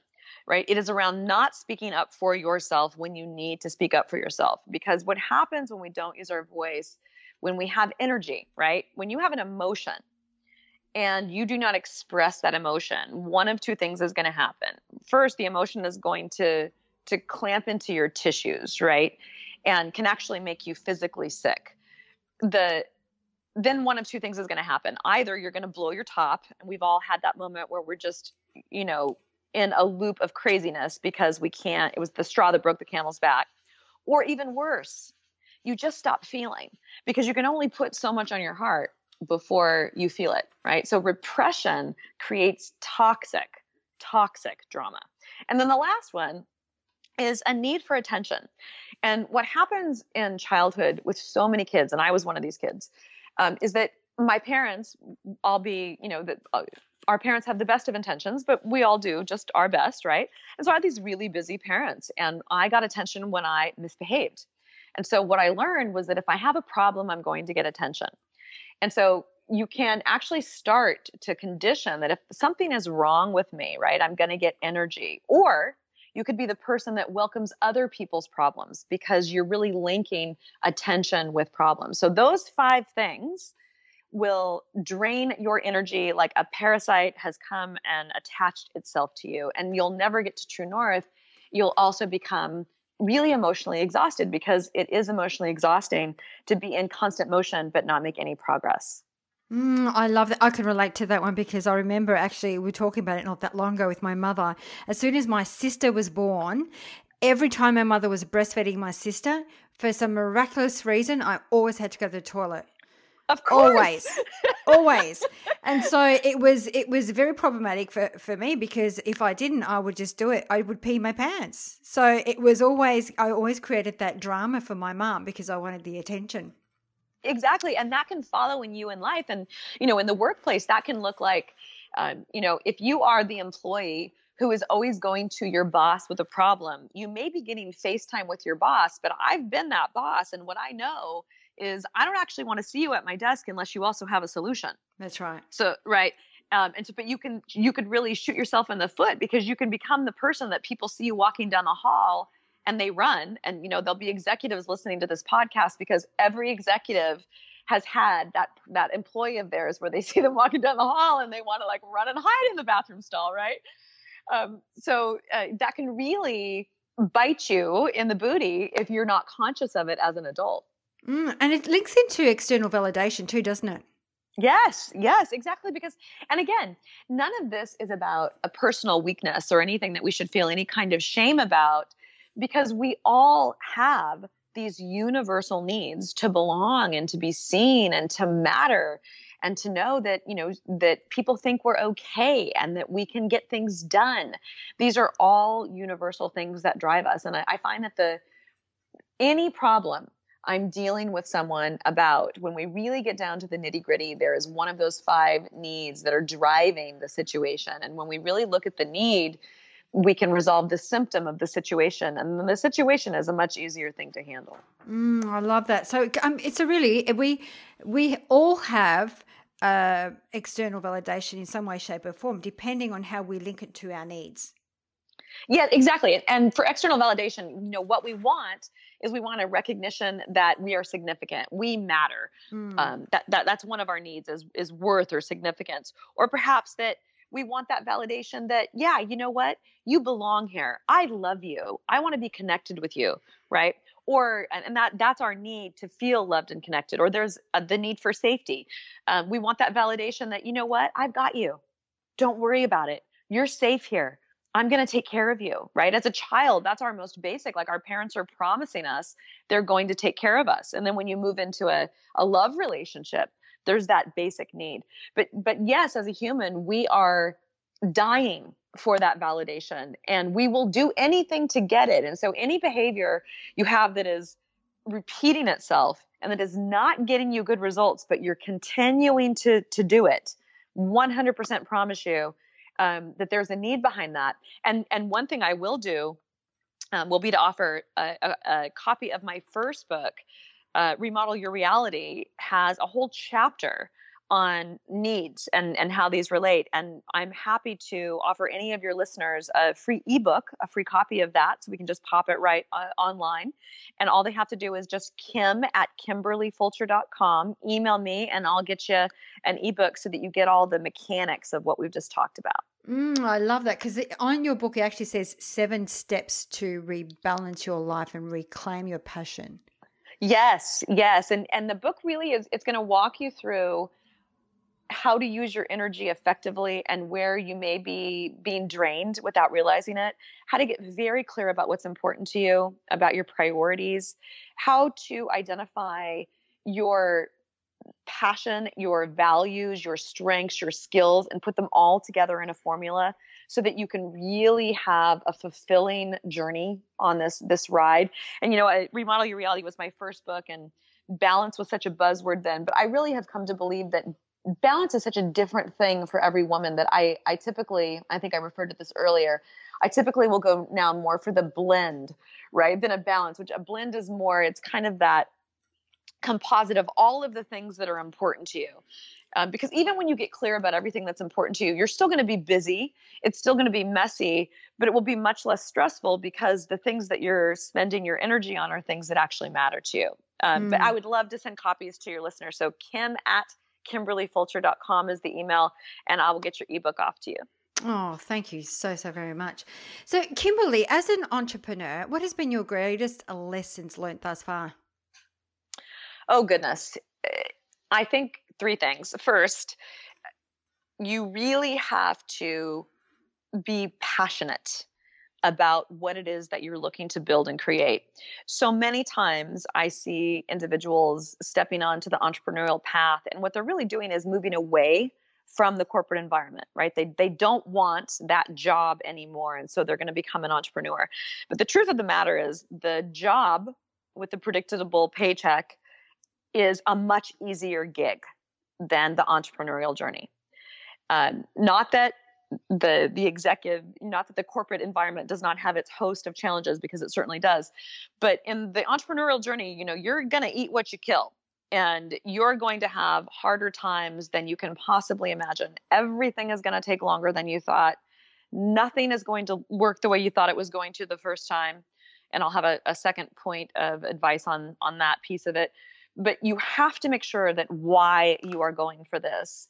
right? It is around not speaking up for yourself when you need to speak up for yourself. Because what happens when we don't use our voice, when we have energy, right? When you have an emotion, and you do not express that emotion, one of two things is going to happen. First, the emotion is going to to clamp into your tissues, right? And can actually make you physically sick. The then one of two things is going to happen. Either you're going to blow your top, and we've all had that moment where we're just, you know, in a loop of craziness because we can't, it was the straw that broke the camel's back. Or even worse, you just stop feeling because you can only put so much on your heart before you feel it, right? So repression creates toxic, toxic drama. And then the last one is a need for attention. And what happens in childhood with so many kids, and I was one of these kids, um, is that my parents, I'll be, you know, that uh, our parents have the best of intentions, but we all do just our best, right? And so I had these really busy parents, and I got attention when I misbehaved. And so what I learned was that if I have a problem, I'm going to get attention. And so you can actually start to condition that if something is wrong with me, right, I'm going to get energy. Or you could be the person that welcomes other people's problems because you're really linking attention with problems. So those five things will drain your energy like a parasite has come and attached itself to you and you'll never get to true north. You'll also become really emotionally exhausted because it is emotionally exhausting to be in constant motion but not make any progress. Mm, I love that. I can relate to that one because I remember actually we were talking about it not that long ago with my mother. As soon as my sister was born, every time my mother was breastfeeding my sister, for some miraculous reason, I always had to go to the toilet. Of course. Always. always. And so it was it was very problematic for, for me because if I didn't, I would just do it. I would pee my pants. So it was always I always created that drama for my mom because I wanted the attention. Exactly. And that can follow in you in life. And, you know, in the workplace, that can look like, um, you know, if you are the employee who is always going to your boss with a problem, you may be getting FaceTime with your boss, but I've been that boss. And what I know is I don't actually want to see you at my desk unless you also have a solution. That's right. So right. Um, and so, but you can you could really shoot yourself in the foot because you can become the person that people see you walking down the hall and they run. And you know there'll be executives listening to this podcast because every executive has had that that employee of theirs where they see them walking down the hall and they want to like run and hide in the bathroom stall, right? Um, so uh, that can really bite you in the booty if you're not conscious of it as an adult. Mm, and it links into external validation too, doesn't it? Yes, yes, exactly. Because, and again, none of this is about a personal weakness or anything that we should feel any kind of shame about, because we all have these universal needs to belong and to be seen and to matter. and to know that you know that people think we're okay and that we can get things done these are all universal things that drive us and i, I find that the any problem I'm dealing with someone about, when we really get down to the nitty gritty, there is one of those five needs that are driving the situation. And when we really look at the need, we can resolve the symptom of the situation. And the situation is a much easier thing to handle. Mm, I love that. So um, it's a really, we, we all have uh, external validation in some way, shape, or form, depending on how we link it to our needs. Yeah, exactly. And for external validation, you know, what we want is we want a recognition that we are significant, we matter. Mm. Um, that, that that's one of our needs is is worth or significance, or perhaps that we want that validation that yeah, you know what, you belong here. I love you. I want to be connected with you, right? Or and that that's our need to feel loved and connected. Or there's a, the need for safety. Um, we want that validation that you know what, I've got you. Don't worry about it. You're safe here. I'm going to take care of you, right? As a child, that's our most basic. Like our parents are promising us they're going to take care of us. And then when you move into a, a love relationship, there's that basic need. But but yes, as a human, we are dying for that validation and we will do anything to get it. And so any behavior you have that is repeating itself and that is not getting you good results, but you're continuing to to do it, 100% promise you um, that there's a need behind that. And and one thing I will do um, will be to offer a, a, a, copy of my first book, uh, Remodel Your Reality, has a whole chapter on needs and, and how these relate. And I'm happy to offer any of your listeners a free ebook, a free copy of that. So we can just pop it right uh, online. And all they have to do is just kim at kimberlyfulcher.com, email me, and I'll get you an ebook so that you get all the mechanics of what we've just talked about. Mm, I love that because on your book, it actually says seven steps to rebalance your life and reclaim your passion. Yes, yes. And, and the book really is, it's going to walk you through how to use your energy effectively and where you may be being drained without realizing it, how to get very clear about what's important to you, about your priorities, how to identify your passion, your values, your strengths, your skills, and put them all together in a formula so that you can really have a fulfilling journey on this this ride. And you know, Remodel Your Reality was my first book and balance was such a buzzword then, but I really have come to believe that balance is such a different thing for every woman that I I typically I think I referred to this earlier. I typically will go now more for the blend, right, than a balance. Which a blend is more. It's kind of that composite of all of the things that are important to you. Um, because even when you get clear about everything that's important to you, you're still going to be busy. It's still going to be messy, but it will be much less stressful because the things that you're spending your energy on are things that actually matter to you. Um, mm. But I hmm. would love to send copies to your listeners. So Kim at kimberlyfulcher.com is the email, and I will get your ebook off to you. Oh, thank you so, so very much. So, Kimberly, as an entrepreneur, what has been your greatest lessons learned thus far? Oh, goodness. I think three things. First, you really have to be passionate about what it is that you're looking to build and create. So many times I see individuals stepping onto the entrepreneurial path and what they're really doing is moving away from the corporate environment, right? They they don't want that job anymore and so they're going to become an entrepreneur. But the truth of the matter is the job with the predictable paycheck is a much easier gig than the entrepreneurial journey. Um, not that the the executive not that the corporate environment does not have its host of challenges because it certainly does but in the entrepreneurial journey you know you're going to eat what you kill and you're going to have harder times than you can possibly imagine. Everything is going to take longer than you thought. Nothing is going to work the way you thought it was going to the first time and i'll have a, a second point of advice on on that piece of it but you have to make sure that why you are going for this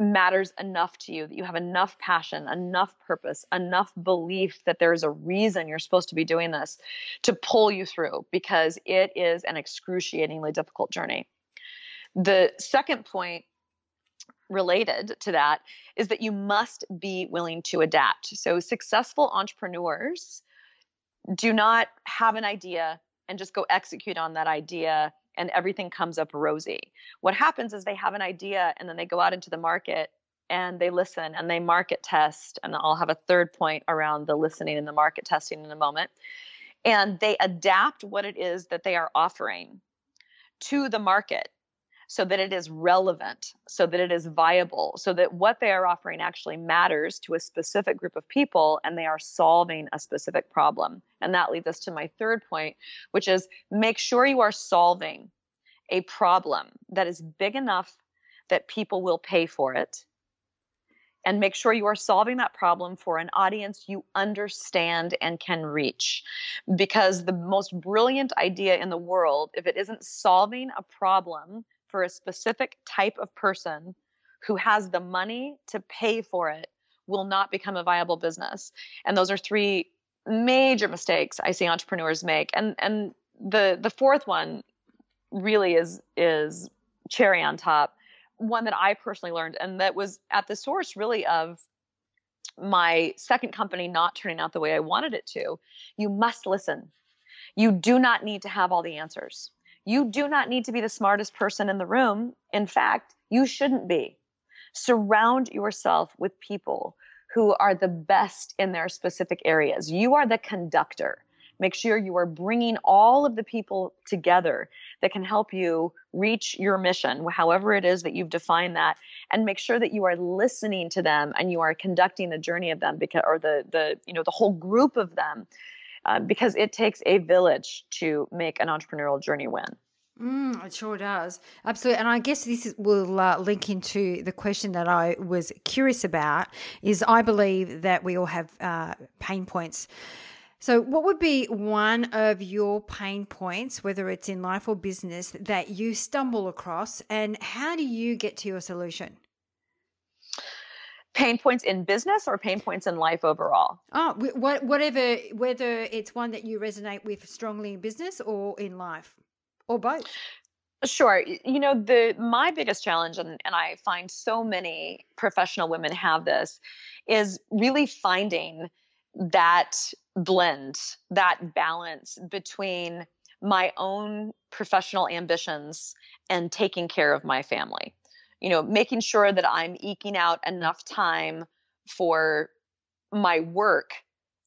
matters enough to you that you have enough passion, enough purpose, enough belief that there's a reason you're supposed to be doing this to pull you through because it is an excruciatingly difficult journey. The second point related to that is that you must be willing to adapt. So, successful entrepreneurs do not have an idea and just go execute on that idea and everything comes up rosy. What happens is they have an idea and then they go out into the market and they listen and they market test. And I'll have a third point around the listening and the market testing in a moment. And they adapt what it is that they are offering to the market so that it is relevant, so that it is viable, so that what they are offering actually matters to a specific group of people and they are solving a specific problem. And that leads us to my third point, which is make sure you are solving a problem that is big enough that people will pay for it. And make sure you are solving that problem for an audience you understand and can reach. Because the most brilliant idea in the world, if it isn't solving a problem for a specific type of person who has the money to pay for it will not become a viable business. And those are three major mistakes I see entrepreneurs make. And and the the fourth one really is is cherry on top. One that I personally learned and that was at the source really of my second company not turning out the way I wanted it to. You must listen. You do not need to have all the answers. You do not need to be the smartest person in the room. In fact, you shouldn't be. Surround yourself with people who are the best in their specific areas. You are the conductor. Make sure you are bringing all of the people together that can help you reach your mission, however it is that you've defined that, and make sure that you are listening to them and you are conducting the journey of them because, or the the you know the whole group of them uh, because it takes a village to make an entrepreneurial journey win. Mm, it sure does. Absolutely. And I guess this is, will uh, link into the question that I was curious about is I believe that we all have uh, pain points. So, what would be one of your pain points, whether it's in life or business, that you stumble across, and how do you get to your solution? Pain points in business or pain points in life overall? Oh, whatever, whether it's one that you resonate with strongly in business or in life, or both. Sure. You know, the my biggest challenge, and, and I find so many professional women have this, is really finding that blend, that balance between my own professional ambitions and taking care of my family you know, making sure that I'm eking out enough time for my work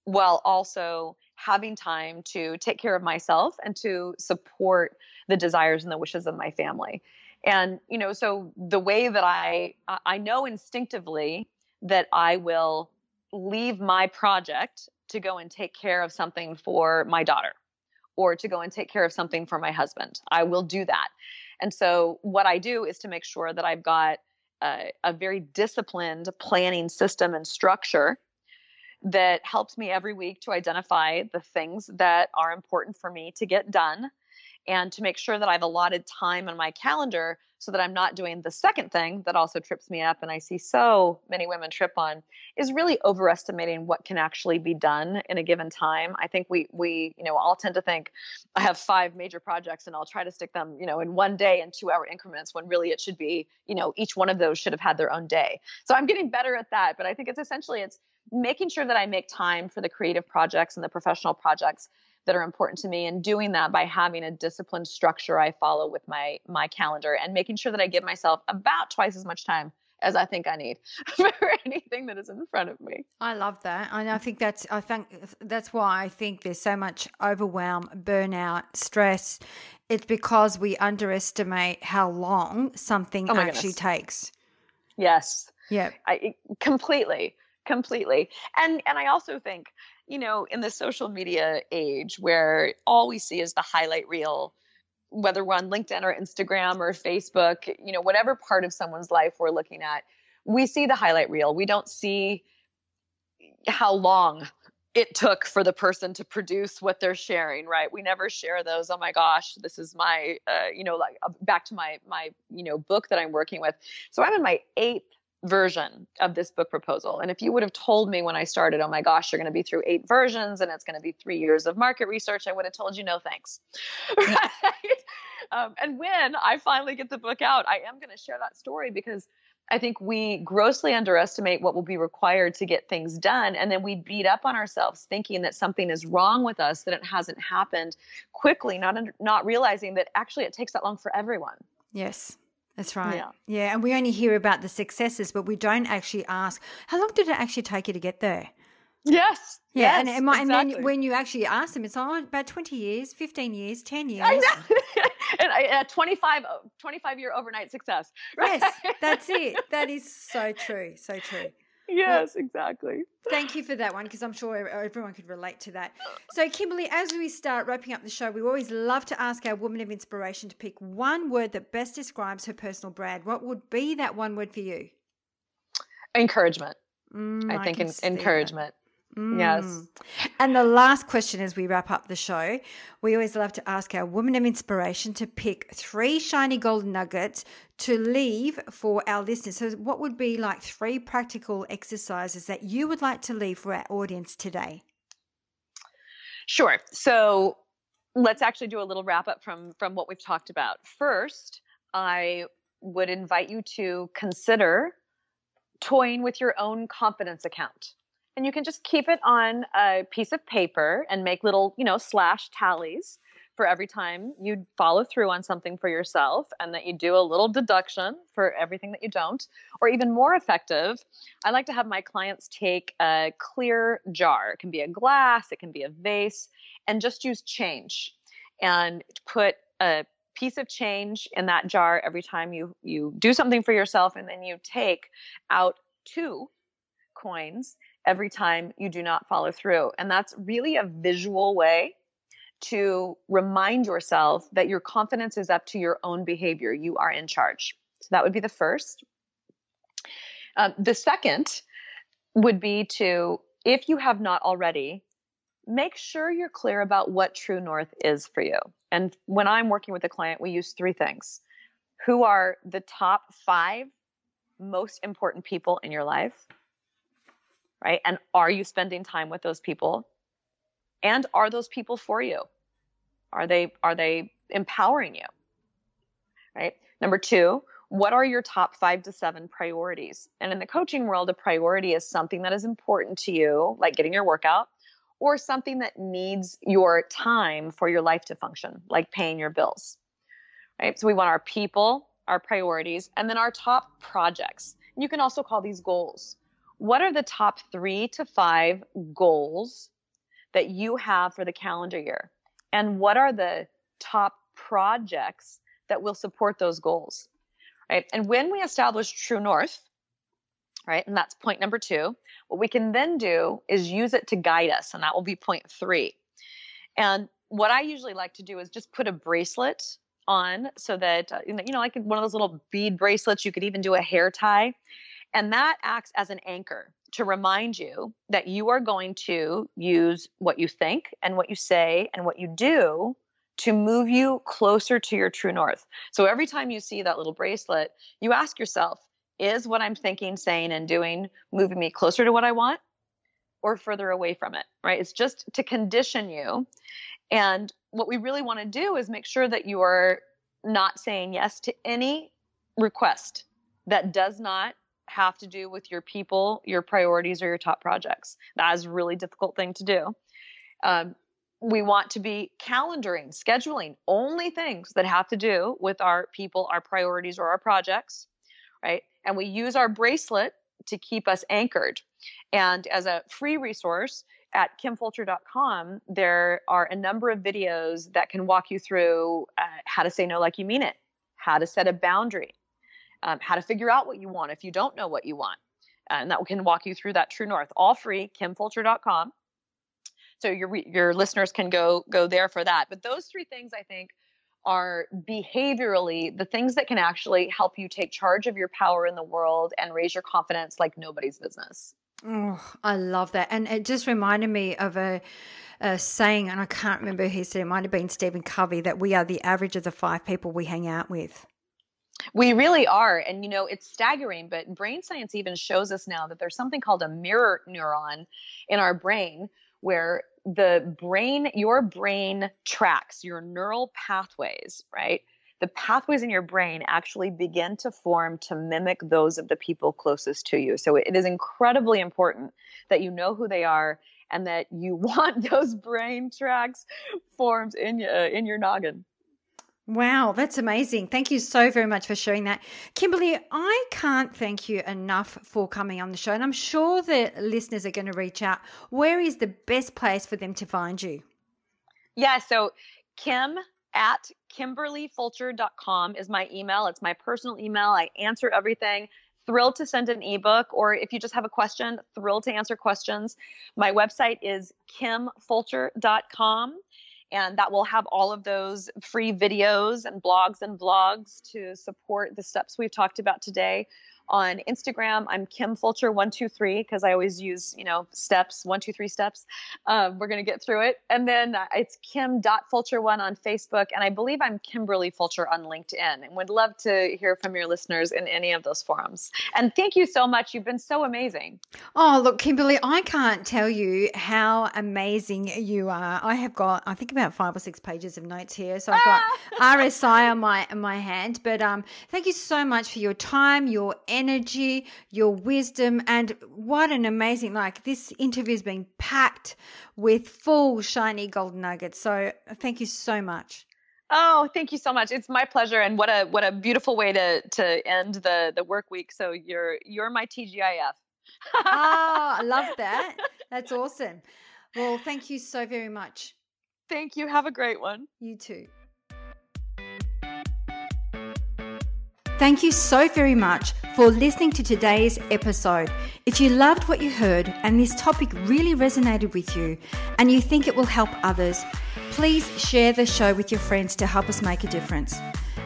while also having time to take care of myself and to support the desires and the wishes of my family. And you know, so the way that I I know instinctively that I will leave my project to go and take care of something for my daughter or to go and take care of something for my husband. I will do that. And so, what I do is to make sure that I've got a, a very disciplined planning system and structure that helps me every week to identify the things that are important for me to get done and to make sure that I've allotted time on my calendar so that I'm not doing the second thing that also trips me up and I see so many women trip on is really overestimating what can actually be done in a given time. I think we we you know all tend to think I have five major projects and I'll try to stick them, you know, in one day in 2-hour increments when really it should be, you know, each one of those should have had their own day. So I'm getting better at that, but I think it's essentially it's making sure that I make time for the creative projects and the professional projects that are important to me and doing that by having a disciplined structure I follow with my my calendar and making sure that I give myself about twice as much time as I think I need for anything that is in front of me. I love that. And I think that's I think that's why I think there's so much overwhelm, burnout, stress. It's because we underestimate how long something oh actually goodness. takes. Yes. Yeah. I completely completely. And and I also think you know, in the social media age where all we see is the highlight reel, whether we're on LinkedIn or Instagram or Facebook, you know, whatever part of someone's life we're looking at, we see the highlight reel. We don't see how long it took for the person to produce what they're sharing right we never share those oh my gosh this is my uh, you know like uh, back to my my you know book that i'm working with so i'm in my eighth version of this book proposal. And if you would have told me when I started, oh my gosh, you're going to be through eight versions and it's going to be three years of market research, I would have told you no thanks. right? Um, and when I finally get the book out, I am going to share that story because I think we grossly underestimate what will be required to get things done. And then we beat up on ourselves thinking that something is wrong with us, that it hasn't happened quickly, not, under, not realizing that actually it takes that long for everyone. Yes. That's right. Yeah. yeah. And we only hear about the successes, but we don't actually ask, how long did it actually take you to get there? Yes. Yeah. Yes, and, and, exactly. and, then when you actually ask them, it's oh, about 20 years, 15 years, 10 years. I know. and uh, a 25, 25 year overnight success. Right? Yes, that's it. That is so true. So true. Yes, exactly. Thank you for that one because I'm sure everyone could relate to that. So, Kimberly, as we start wrapping up the show, we always love to ask our woman of inspiration to pick one word that best describes her personal brand. What would be that one word for you? Encouragement. Mm, I, I think encouragement. Mm. Yes. And the last question as we wrap up the show, we always love to ask our woman of inspiration to pick three shiny golden nuggets to leave for our listeners. So, what would be like three practical exercises that you would like to leave for our audience today? Sure. So, let's actually do a little wrap up from from what we've talked about. First, I would invite you to consider toying with your own confidence account and you can just keep it on a piece of paper and make little, you know, slash tallies for every time you follow through on something for yourself and that you do a little deduction for everything that you don't. Or even more effective, I like to have my clients take a clear jar. It can be a glass, it can be a vase, and just use change and put a piece of change in that jar every time you you do something for yourself and then you take out two coins every time you do not follow through. And that's really a visual way to remind yourself that your confidence is up to your own behavior. You are in charge. So that would be the first. Um, the second would be to, if you have not already, make sure you're clear about what True North is for you. And when I'm working with a client, we use three things who are the top five most important people in your life? Right? And are you spending time with those people? And are those people for you? Are they are they empowering you? Right? Number 2, what are your top 5 to 7 priorities? And in the coaching world, a priority is something that is important to you, like getting your workout, or something that needs your time for your life to function, like paying your bills. Right? So we want our people, our priorities, and then our top projects. You can also call these goals what are the top three to five goals that you have for the calendar year? And what are the top projects that will support those goals? Right. And when we establish True North, right, and that's point number two, what we can then do is use it to guide us. And that will be point three. And what I usually like to do is just put a bracelet on so that, uh, you know, like one of those little bead bracelets, you could even do a hair tie. And that acts as an anchor to remind you that you are going to use what you think and what you say and what you do to move you closer to your true north. So every time you see that little bracelet, you ask yourself, is what I'm thinking, saying, and doing moving me closer to what I want or further away from it, right? It's just to condition you. And what we really want to do is make sure that you are not saying yes to any request that does not have to do with your people, your priorities, or your top projects. That is a really difficult thing to do. Um, we want to be calendaring, scheduling only things that have to do with our people, our priorities, or our projects, right? And we use our bracelet to keep us anchored. And as a free resource at kimfulcher.com, there are a number of videos that can walk you through uh, how to say no like you mean it, how to set a boundary, um, how to figure out what you want if you don't know what you want. And that can walk you through that true north, all free, kimfulcher.com. So your your listeners can go go there for that. But those three things I think are behaviorally the things that can actually help you take charge of your power in the world and raise your confidence like nobody's business. Oh, I love that. And it just reminded me of a, a, saying, and I can't remember who said it, might have been Stephen Covey, that we are the average of the five people we hang out with. We really are. And, you know, it's staggering, but brain science even shows us now that there's something called a mirror neuron in our brain where the brain, your brain tracks your neural pathways, right? the pathways in your brain actually begin to form to mimic those of the people closest to you. So it is incredibly important that you know who they are and that you want those brain tracks formed in uh, in your noggin. Wow, that's amazing. Thank you so very much for sharing that. Kimberly, I can't thank you enough for coming on the show. And I'm sure the listeners are going to reach out. Where is the best place for them to find you? Yeah, so Kim at kimberlyfulcher.com is my email. It's my personal email. I answer everything. Thrilled to send an ebook, or if you just have a question, thrilled to answer questions. My website is kimfulcher.com and that will have all of those free videos and blogs and vlogs to support the steps we've talked about today on Instagram, I'm Kim Fulcher123 because I always use, you know, steps, one, two, three steps. Um, we're going to get through it. And then uh, it's Kim.Fulcher1 on Facebook. And I believe I'm Kimberly Fulcher on LinkedIn and would love to hear from your listeners in any of those forums. And thank you so much. You've been so amazing. Oh, look, Kimberly, I can't tell you how amazing you are. I have got, I think, about five or six pages of notes here. So I've got RSI on my, on my hand. But um, thank you so much for your time, your energy, your wisdom, and what an amazing, like this interview has been packed with full shiny gold nuggets. So thank you so much. Oh, thank you so much. It's my pleasure, and what a what a beautiful way to to end the the work week. So you're you're my TGIF. oh, I ah, love that. That's awesome. Well, thank you so very much. Thank you. Have a great one. You too. Thank you so very much for listening to today's episode. If you loved what you heard and this topic really resonated with you and you think it will help others, please share the show with your friends to help us make a difference.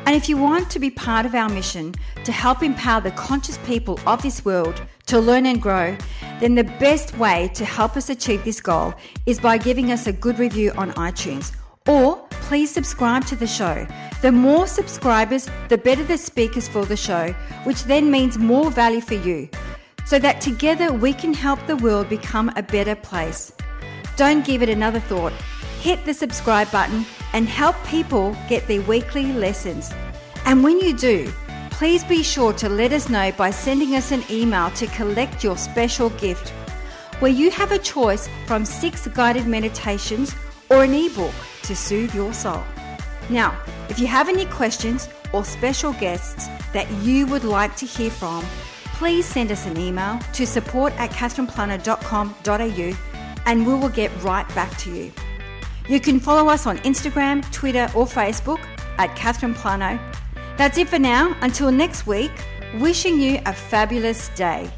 And if you want to be part of our mission to help empower the conscious people of this world to learn and grow, then the best way to help us achieve this goal is by giving us a good review on iTunes or please subscribe to the show. The more subscribers, the better the speakers for the show, which then means more value for you, so that together we can help the world become a better place. Don't give it another thought. Hit the subscribe button and help people get their weekly lessons. And when you do, please be sure to let us know by sending us an email to collect your special gift, where you have a choice from six guided meditations or an ebook to soothe your soul. Now, if you have any questions or special guests that you would like to hear from, please send us an email to support at catherineplano.com.au and we will get right back to you. You can follow us on Instagram, Twitter, or Facebook at Catherine Plano. That's it for now. Until next week, wishing you a fabulous day.